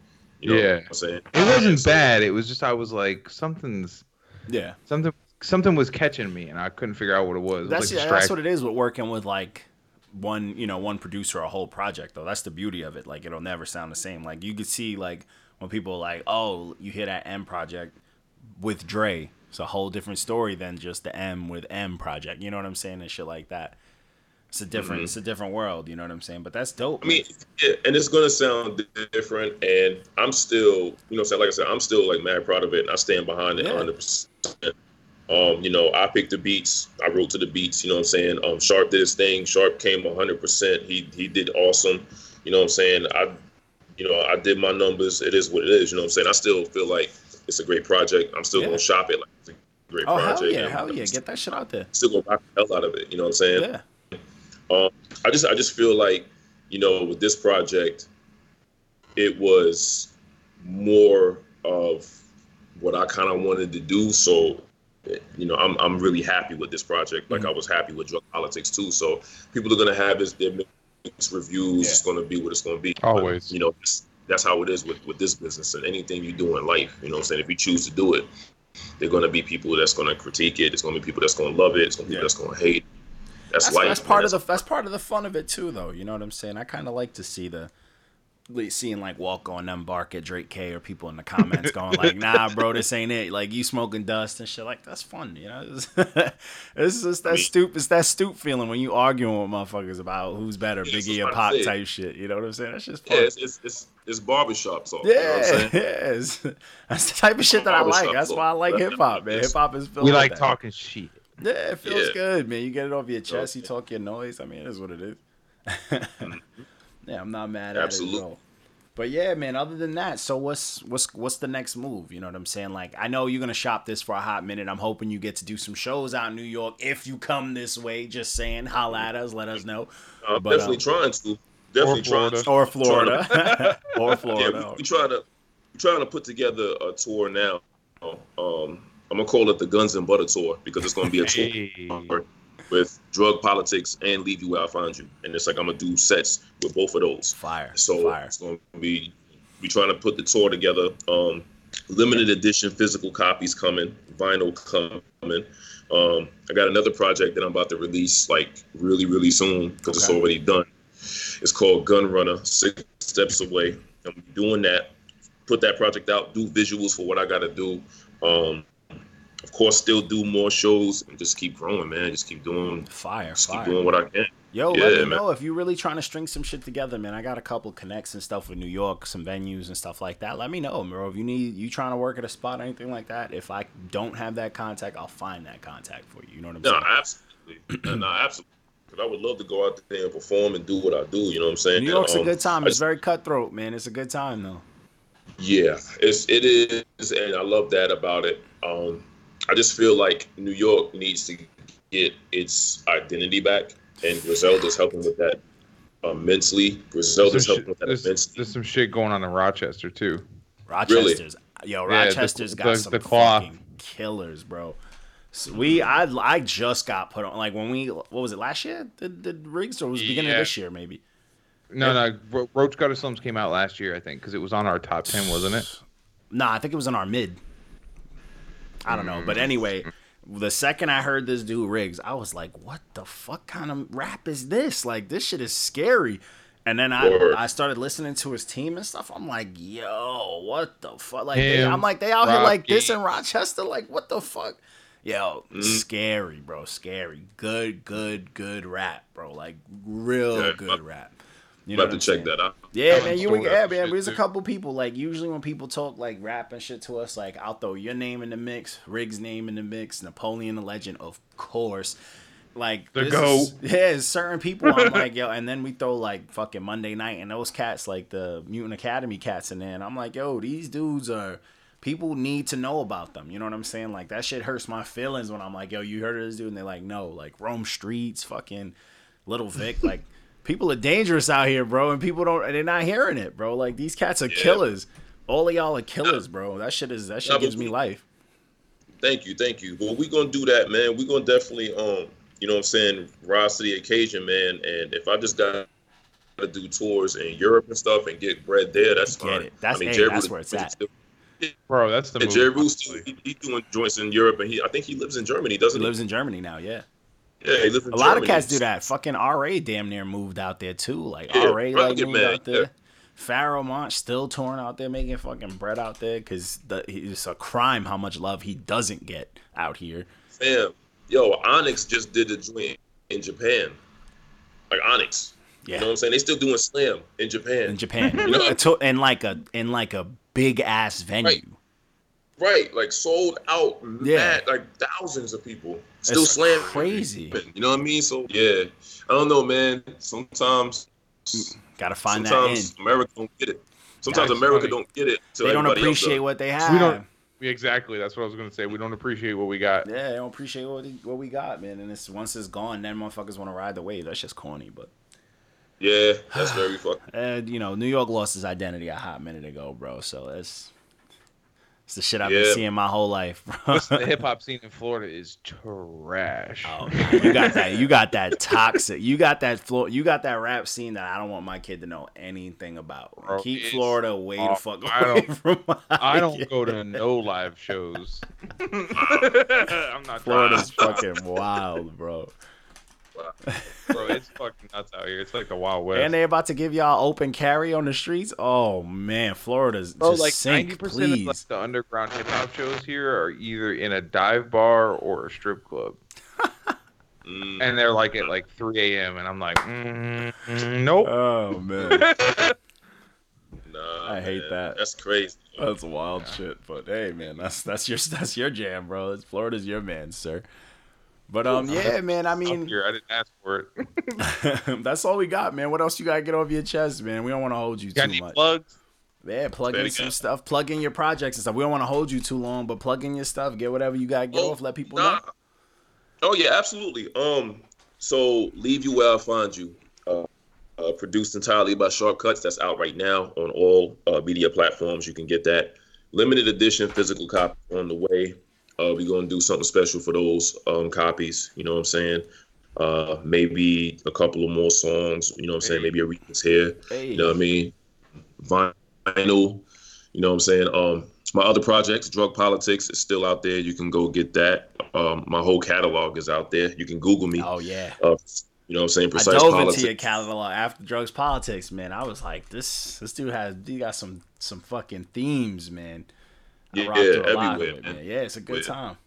Speaker 4: You know
Speaker 5: Yeah.
Speaker 4: what I'm saying?
Speaker 5: it wasn't
Speaker 4: So-
Speaker 5: bad. It was just I was like something's
Speaker 3: Yeah.
Speaker 5: something something was catching me, and I couldn't figure out what it was. It was,
Speaker 3: That's
Speaker 5: like,
Speaker 3: yeah, that's what it is with working with like one, you know, one producer a whole project though. That's the beauty of it. Like it'll never sound the same. Like you could see like when people are like, "Oh, you hear that M project with Dre." It's a whole different story than just the M with M project. You know what I'm saying? And shit like that. It's a different it's a different world, you know what I'm saying? But that's dope.
Speaker 4: Mm-hmm. I mean, yeah, and it's gonna sound different, and I'm still, you know, like I said, I'm still like mad proud of it, and I stand behind it
Speaker 3: Yeah.
Speaker 4: 100. Um, you know, I picked the beats, I wrote to the beats, you know what I'm saying. Um, Sharp did his thing, Sharp came 100. percent He he did awesome, you know what I'm saying. I, you know, I did my numbers. It is what it is, you know what I'm saying. I still feel like it's a great project. I'm still
Speaker 3: Yeah.
Speaker 4: gonna shop it like it's a great
Speaker 3: oh
Speaker 4: project.
Speaker 3: hell yeah, hell
Speaker 4: I'm
Speaker 3: yeah, get that shit out there.
Speaker 4: Still gonna rock the hell out of it, you know what I'm saying.
Speaker 3: Yeah.
Speaker 4: Um, I just I just feel like you know with this project, it was more of what I kind of wanted to do. So you know I'm I'm really happy with this project. Like
Speaker 3: Mhm.
Speaker 4: I was happy with drug politics too. So people are gonna have this their mixed reviews.
Speaker 3: Yeah.
Speaker 4: It's gonna be what it's gonna be.
Speaker 5: Always.
Speaker 4: But, you know. It's, that's how it is with, with this business and anything you do in life. You know what I'm saying? If you choose to do it, there are going to be people that's going to critique it. There's going to be people that's going to love it. It's going to be
Speaker 3: Yeah.
Speaker 4: people that's going to hate. it. That's,
Speaker 3: That's,
Speaker 4: life.
Speaker 3: that's
Speaker 4: man.
Speaker 3: part of the that's part of the fun of it too, though. You know what I'm saying? I kind of like to see the like, seeing like Walk on them bark at Drake K or people in the comments *laughs* going like, "Nah, bro, this ain't it." Like you smoking dust and shit. Like that's fun, you know. It's, *laughs* it's just that
Speaker 4: I mean-
Speaker 3: stoop. It's that stoop feeling when you arguing with motherfuckers about who's better,
Speaker 4: Yeah,
Speaker 3: Biggie or
Speaker 4: Pac
Speaker 3: type shit. You know what I'm saying? That's just
Speaker 4: Yeah,
Speaker 3: fun.
Speaker 4: it's it's it's, it's barbershop talk. You know what I'm
Speaker 3: Yeah,
Speaker 4: saying? *laughs*
Speaker 3: yes. That's the type of shit that I like. That's why I like hip hop, man. Hip hop is filled
Speaker 5: we
Speaker 3: with
Speaker 5: like
Speaker 3: that.
Speaker 5: talking shit.
Speaker 3: Yeah, it feels
Speaker 4: Yeah.
Speaker 3: good, man. You get it off your chest. You talk your noise. I mean, it is what it is. Mm-hmm. Yeah, I'm not mad at it
Speaker 4: Absolutely.
Speaker 3: at all. But yeah, man. Other than that, so what's what's what's the next move? You know what I'm saying? Like, I know you're gonna shop this for a hot minute. I'm hoping you get to do some shows out in New York if you come this way. Just saying, holla at us, let us know.
Speaker 4: I'm
Speaker 3: But,
Speaker 4: definitely
Speaker 3: um,
Speaker 4: trying to. Definitely trying
Speaker 5: Florida.
Speaker 4: to.
Speaker 3: Or Florida, *laughs* *laughs* or
Speaker 4: Yeah,
Speaker 3: Florida.
Speaker 4: we, we trying to we're trying to put together a tour now. Um, I'm gonna call it the Guns and Butter tour because it's gonna be a tour
Speaker 5: Hey.
Speaker 4: With drug politics and leave you where I find you, and it's like I'm gonna do sets with both of those.
Speaker 3: Fire,
Speaker 4: So
Speaker 3: fire.
Speaker 4: it's gonna be we trying to put the tour together. Um, limited edition physical copies coming, vinyl coming. Um, I got another project that I'm about to release like really really soon because it's already done. It's called Gun Runner, Six Steps Away. I'm doing that. Put that project out. Do visuals for what I got to do. Um, of course, still do more shows and just keep growing, man. Just keep doing,
Speaker 3: Fire,
Speaker 4: just keep doing what I can.
Speaker 3: Yo,
Speaker 4: Yeah,
Speaker 3: let me
Speaker 4: man.
Speaker 3: know if you're really trying to string some shit together, man. I got a couple connects and stuff with New York, some venues and stuff like that. Let me know, bro. If you need you trying to work at a spot or anything like that, if I don't have that contact, I'll find that contact for you. You know what I'm
Speaker 4: No,
Speaker 3: saying?
Speaker 4: absolutely. *clears throat* no, absolutely. 'Cause I would love to go out there and perform and do what I do. You know what I'm saying?
Speaker 3: New York's a
Speaker 4: Um,
Speaker 3: good time. It's
Speaker 4: just-
Speaker 3: very cutthroat, man. It's a good time though.
Speaker 4: Yeah, it's it is, and I love that about it. Um, I just feel like New York needs to get its identity back, and Griselda's helping with that um, immensely. Griselda's helping
Speaker 5: shit-
Speaker 4: with that
Speaker 5: there's,
Speaker 4: immensely.
Speaker 5: there's some shit going on in Rochester too.
Speaker 3: Rochester's yo,
Speaker 5: Yeah, the-
Speaker 3: Rochester's got
Speaker 5: the-
Speaker 3: some
Speaker 5: the cloth.
Speaker 3: fucking killers, bro. So we I I just got put on like when we what was it last year? Did did Riggs or was it beginning of this year maybe?
Speaker 5: No, no, Ro- Roach Gutter Slums came out last year, I think, because it was on our top ten, wasn't it?
Speaker 3: Nah, I think it was in our mid. I don't know, but
Speaker 5: Mm.
Speaker 3: anyway, *laughs* the second I heard this dude Riggs, I was like, "What the fuck kind of rap is this? Like, this shit is scary." And then I
Speaker 4: Word.
Speaker 3: I started listening to his team and stuff. I'm like, "Yo, what the fuck?" Like, they, I'm like, they out here like this in Rochester. Like, what the fuck? Yo,
Speaker 4: Mm.
Speaker 3: scary, bro, scary. Good, good, good rap, bro. Like, real
Speaker 4: Yeah,
Speaker 3: good rap. You
Speaker 4: I'm
Speaker 3: know
Speaker 4: about to
Speaker 3: I'm
Speaker 4: check
Speaker 3: saying?
Speaker 4: that out.
Speaker 3: Yeah, man, you would,
Speaker 5: stories
Speaker 3: yeah, man.
Speaker 5: shit,
Speaker 3: There's a couple people like usually when people talk like rap and shit to us, like I'll throw your name in the mix, Riggs' name in the mix, Napoleon Da Legend, of course. Like
Speaker 5: The
Speaker 3: this
Speaker 5: GOAT.
Speaker 3: is- *laughs* yeah, certain people I'm like yo, and then we throw like fucking Monday night and those cats like the Mutant Academy cats in there, and I'm like yo, these dudes are people need to know about them. You know what I'm saying? Like that shit hurts my feelings when I'm like yo, you heard of this dude, and they're like no, like Rome Streetz, fucking Little Vic, like People are dangerous out here, bro, and people don't. They're not hearing it, bro. Like these cats are
Speaker 4: Yeah.
Speaker 3: killers. All of y'all are killers, bro. That shit is that shit
Speaker 4: Yeah, but
Speaker 3: gives me life.
Speaker 4: Thank you, thank you. Well, we gonna do that, man. We gonna definitely, um, you know, what I'm saying, rise to the occasion, man. And if I just got to do tours in Europe and stuff and get bread there, that's
Speaker 3: Get
Speaker 4: fine.
Speaker 3: it. That's-
Speaker 4: I mean,
Speaker 3: hey,
Speaker 4: Jerry
Speaker 3: that's
Speaker 4: Ruth-
Speaker 3: where it's at.
Speaker 4: Still,
Speaker 5: Bro, that's the
Speaker 4: and
Speaker 5: move,
Speaker 4: Jerry
Speaker 5: Roost,
Speaker 4: he, he doing joints in Europe, and he, I think he lives in Germany,
Speaker 3: He
Speaker 4: doesn't he?
Speaker 3: lives in Germany now, yeah.
Speaker 4: Yeah,
Speaker 3: A lot of cats do that. Fucking RA damn near moved out there too. Like
Speaker 4: Yeah,
Speaker 3: RA like moved
Speaker 4: Man,
Speaker 3: out there.
Speaker 4: yeah.
Speaker 3: Pharoahe Monch still touring out there making fucking bread out there because the, it's a crime how much love he doesn't get out here.
Speaker 4: Fam, yo, Onyx just did a joint in Japan, like Onyx.
Speaker 3: Yeah,
Speaker 4: You know what I'm saying? They still doing Slam in Japan.
Speaker 3: in Japan, *laughs*
Speaker 4: You know-
Speaker 3: in like a in like a big ass venue.
Speaker 4: Right. Right, like sold out,
Speaker 3: Yeah.
Speaker 4: mad, like thousands of people still
Speaker 3: It's
Speaker 4: slam
Speaker 3: crazy.
Speaker 4: You know what I mean? So yeah, I don't know, man. Sometimes,
Speaker 3: Got to find that
Speaker 4: sometimes. America don't get it. Sometimes
Speaker 5: That's
Speaker 4: America
Speaker 5: funny.
Speaker 4: don't get it. till
Speaker 3: They don't
Speaker 4: everybody else
Speaker 3: appreciate what they have.
Speaker 5: We don't- Exactly. That's what I was gonna say. We don't appreciate what we got.
Speaker 3: Yeah, they don't appreciate what, what we got, man. And it's once it's gone, then motherfuckers want to ride the wave. That's just corny, but
Speaker 4: Yeah, that's very *sighs* fucking.
Speaker 3: and eh, you know, New York lost its identity a hot minute ago, bro. So it's it's the shit I've
Speaker 4: Yeah.
Speaker 3: been seeing my whole life, bro.
Speaker 5: The *laughs* hip hop scene in Florida is trash.
Speaker 3: Oh, you got that. You got that toxic. You got that floor. You got that rap scene that I don't want my kid to know anything about.
Speaker 5: Bro,
Speaker 3: Keep Florida way the fuck
Speaker 5: I
Speaker 3: away
Speaker 5: don't- *laughs*
Speaker 3: from.
Speaker 5: I don't go to no live shows. *laughs* I'm not
Speaker 3: Florida's fucking wild, bro.
Speaker 5: Bro. It's fucking nuts out here. It's like the Wild West.
Speaker 3: And they're about to give y'all open carry on the streets. Oh man, Florida's
Speaker 5: Bro,
Speaker 3: just
Speaker 5: like
Speaker 3: sink,
Speaker 5: ninety percent of like, the underground hip hop shows here are either in a dive bar or a strip club,
Speaker 4: Mm,
Speaker 5: and they're like at like three a.m. and I'm like, mm, nope.
Speaker 3: Oh man, *laughs*
Speaker 4: nah,
Speaker 3: I hate
Speaker 4: man.
Speaker 3: that.
Speaker 4: That's crazy.
Speaker 3: that's wild shit. But hey, man, that's that's your that's your jam, bro. It's Florida's your man, sir. But um, yeah, man. I mean,
Speaker 5: here, I didn't ask for it. *laughs* *laughs*
Speaker 3: that's all we got, man. What else you gotta get off your chest, man? We don't want to hold you
Speaker 5: Got
Speaker 3: too
Speaker 5: any
Speaker 3: much.
Speaker 5: plugs?
Speaker 3: Yeah, plug in
Speaker 4: Very
Speaker 3: some
Speaker 4: good.
Speaker 3: stuff. Plug in your projects and stuff. We don't want to hold you too long, but plug in your stuff. Get whatever you gotta get
Speaker 4: Oh,
Speaker 3: off. Let people
Speaker 4: nah.
Speaker 3: know.
Speaker 4: Oh yeah, absolutely. Um, so leave you where I find you. Uh, uh, produced entirely by Shortcuts. That's out right now on all uh, media platforms. You can get that limited edition physical copy on the way. Uh, we're gonna do something special for those um, copies. You know what I'm saying? Uh, maybe a couple of more songs. You know what I'm saying?
Speaker 5: Hey.
Speaker 4: Maybe a remix here.
Speaker 3: Hey,
Speaker 4: You know what I mean? Vinyl. You know what I'm saying? Um, my other projects, Drug Politics, is still out there. You can go get that. Um, my whole catalog is out there. You can Google me.
Speaker 3: oh yeah.
Speaker 4: Uh, you know what I'm saying?
Speaker 3: I dove
Speaker 4: Politics.
Speaker 3: into your catalog after drugs politics, man. I was like, this this dude has he got some some fucking themes, man.
Speaker 4: Yeah,
Speaker 3: rocked through a lot of
Speaker 4: everywhere,
Speaker 3: it,
Speaker 4: man.
Speaker 3: Yeah, it's a good
Speaker 4: Yeah.
Speaker 3: time.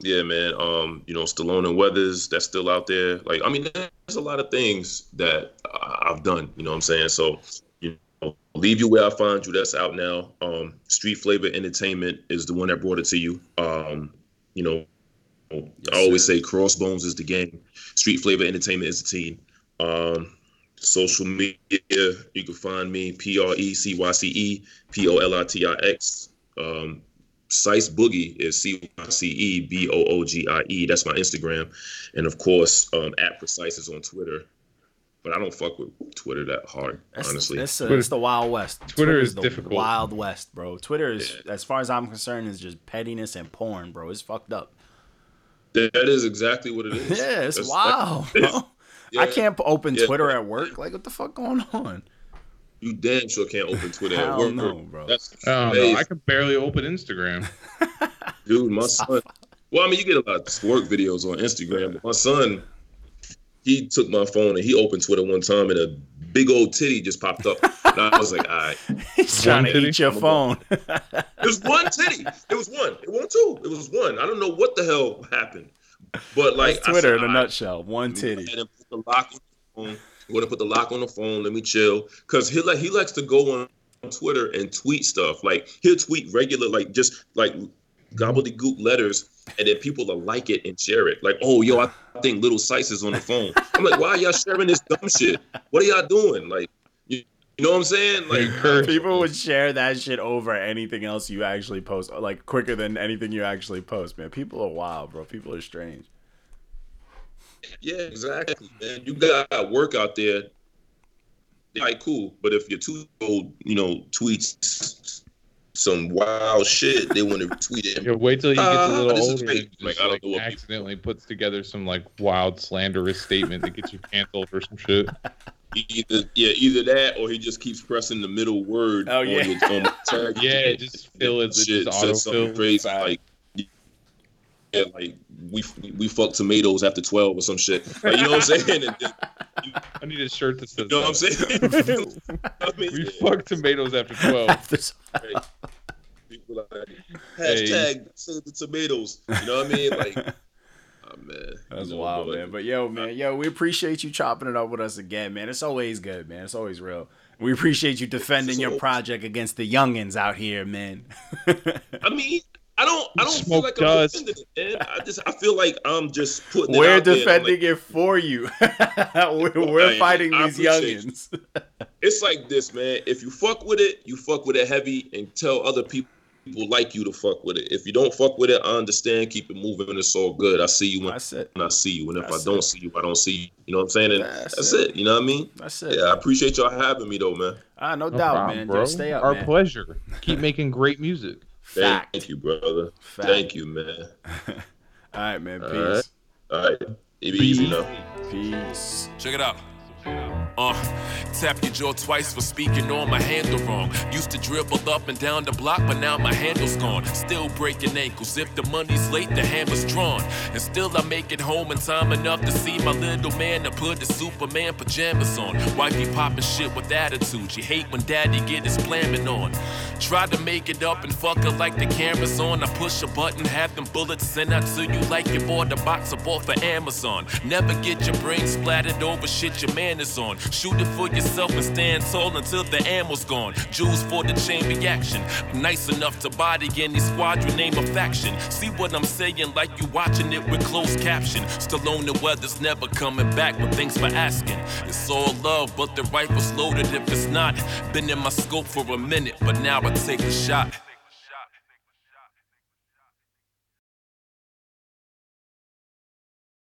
Speaker 4: Yeah, man. Um, you know, Stallone and Weathers, that's still out there. Like, I mean, there's a lot of things that I've done. You know what I'm saying? So, you know, leave you where I find you. That's out now. Um, Street Flavor Entertainment is the one that brought it to you. Um, you know, I always
Speaker 3: sir.
Speaker 4: say Crossbones is the game. Street Flavor Entertainment is the team. Um, social media, you can find me P R E C Y C E P O L I T I X. Um, Cyce Boogie is C Y C E B O O G I E. That's my Instagram, and of course, um, at Precyce is on Twitter. But I don't fuck with Twitter that hard,
Speaker 3: It's,
Speaker 4: honestly.
Speaker 3: it's, a,
Speaker 5: Twitter-
Speaker 3: it's the Wild West.
Speaker 5: Twitter is
Speaker 3: the
Speaker 5: difficult.
Speaker 3: Wild West, bro. Twitter is, as far as I'm concerned, is just pettiness and porn, bro. It's fucked up.
Speaker 4: that is exactly what it is. *laughs*
Speaker 3: Yeah, it's
Speaker 4: That's-
Speaker 3: wild, *laughs* bro.
Speaker 4: Yeah.
Speaker 3: I can't open
Speaker 4: Yeah.
Speaker 3: Twitter at work. Like, what the fuck going on?
Speaker 4: You damn sure can't open Twitter at work.
Speaker 3: no, bro.
Speaker 4: That's
Speaker 5: I don't know. I can barely open Instagram. *laughs*
Speaker 4: dude my son well i mean you get a lot of twerk videos on instagram but my son he took my phone and he opened twitter one time and a big old titty just popped up and i was like all right *laughs*
Speaker 3: He's trying to
Speaker 5: titty?
Speaker 3: eat your phone. *laughs*
Speaker 4: it was one titty it was one it wasn't two it was one i don't know what the hell happened but like
Speaker 3: That's
Speaker 4: I
Speaker 3: Twitter
Speaker 4: said,
Speaker 3: in a
Speaker 4: all right,
Speaker 3: nutshell. One
Speaker 4: Go
Speaker 3: titty.
Speaker 4: Ahead and put the lock on the phone. Go ahead and put the lock on the phone. Let me chill. Cause he like he likes to go on Twitter and tweet stuff. Like he'll tweet regular, like just like gobbledygook letters, and then people will like it and share it. Like, oh yo, I think little Cyce is on the phone. I'm like, why are y'all sharing this dumb shit? What are y'all doing? Like, you, you know what I'm saying? Like, *laughs*
Speaker 3: People would share that shit over anything else you actually post, like quicker than anything you actually post, man. People are wild, bro. People are strange.
Speaker 4: Yeah, exactly, man. You got work out there. Like, cool. But if your two old, you know, tweets some wild shit, they want to tweet it.
Speaker 5: Yeah, wait till he gets a
Speaker 4: Uh,
Speaker 5: little
Speaker 4: this
Speaker 5: older
Speaker 4: fake.
Speaker 5: and
Speaker 4: Like, I don't
Speaker 5: like,
Speaker 4: know what people-
Speaker 5: accidentally puts together some like wild slanderous statement that gets you canceled or some shit.
Speaker 4: Either yeah, either that or he just keeps pressing the middle word.
Speaker 3: Oh,
Speaker 4: on
Speaker 3: yeah.
Speaker 4: your- on the tag. *laughs*
Speaker 5: Yeah, just fill it.
Speaker 4: Shit,
Speaker 5: Just
Speaker 4: says something crazy like yeah, like we we fuck tomatoes after twelve or some shit. Like, you know what I'm saying? And then,
Speaker 5: I need a shirt that says.
Speaker 4: you know what I'm saying? I *laughs* mean,
Speaker 5: We
Speaker 4: yeah.
Speaker 5: fuck tomatoes after twelve. *laughs*
Speaker 3: After s-
Speaker 4: People like hashtag save the tomatoes. You know what I mean? Like, *laughs* oh man,
Speaker 3: That's
Speaker 4: you know,
Speaker 3: wild,
Speaker 4: but-
Speaker 3: man. But yo, man, yo, we appreciate you chopping it up with us again, man. It's always good, man. It's always real. We appreciate you defending your project against the youngins out here, man.
Speaker 4: I mean, I don't, I don't feel like
Speaker 5: dust.
Speaker 4: I'm defending it, man. I just, I feel like I'm just putting. it
Speaker 3: We're
Speaker 4: out there.
Speaker 3: Defending
Speaker 4: like,
Speaker 3: it for you. *laughs* we're we're
Speaker 4: Hey,
Speaker 3: fighting these
Speaker 4: appreciate you.
Speaker 3: youngins. *laughs*
Speaker 4: it's like this, man. If you fuck with it, you fuck with it heavy, and tell other people. People like you to fuck with it. If you don't fuck with it, I understand. Keep it moving. It's all good. I see you when,
Speaker 3: That's it.
Speaker 4: I see you, and if
Speaker 3: That's
Speaker 4: I don't
Speaker 3: it.
Speaker 4: see you, I don't see you. You know what I'm saying? And
Speaker 3: That's
Speaker 4: that's,
Speaker 3: it.
Speaker 4: it. You know what I mean?
Speaker 3: That's it.
Speaker 4: Yeah, I appreciate y'all having me though, man.
Speaker 3: Ah, no,
Speaker 5: No
Speaker 3: doubt,
Speaker 5: problem,
Speaker 3: man.
Speaker 5: bro.
Speaker 3: Just stay up,
Speaker 5: Our
Speaker 3: man.
Speaker 5: pleasure. Keep *laughs* making great music.
Speaker 3: Fact.
Speaker 4: Thank you, brother.
Speaker 3: Fact.
Speaker 4: Thank you, *laughs* man.
Speaker 3: All right, man. Peace.
Speaker 4: right. All right. It be easy now.
Speaker 3: Peace.
Speaker 1: Check it out. Uh, tap your jaw twice for speaking on my handle wrong. Used to dribble up and down the block, but now my handle's gone. Still breaking ankles. If the money's late, the hammer's drawn. And still I make it home in time enough to see my little man to put the Superman pajamas on. Wifey popping shit with attitude. She hate when daddy get his slamming on. Tried to make it up and fuck her like the camera's on. I push a button, have them bullets sent out to you like you bought a box of off for Amazon. Never get your brain splattered over shit your man is on. Shoot it for yourself and stand tall until the ammo's gone. Jewels for the chain reaction. Nice enough to body any squadron, name a faction. See what I'm saying? Like you watching it with closed caption. Stallone the weather's never coming back, but thanks for asking. It's all love, but the rifle's loaded if it's not. Been in my scope for a minute, but now I take the shot.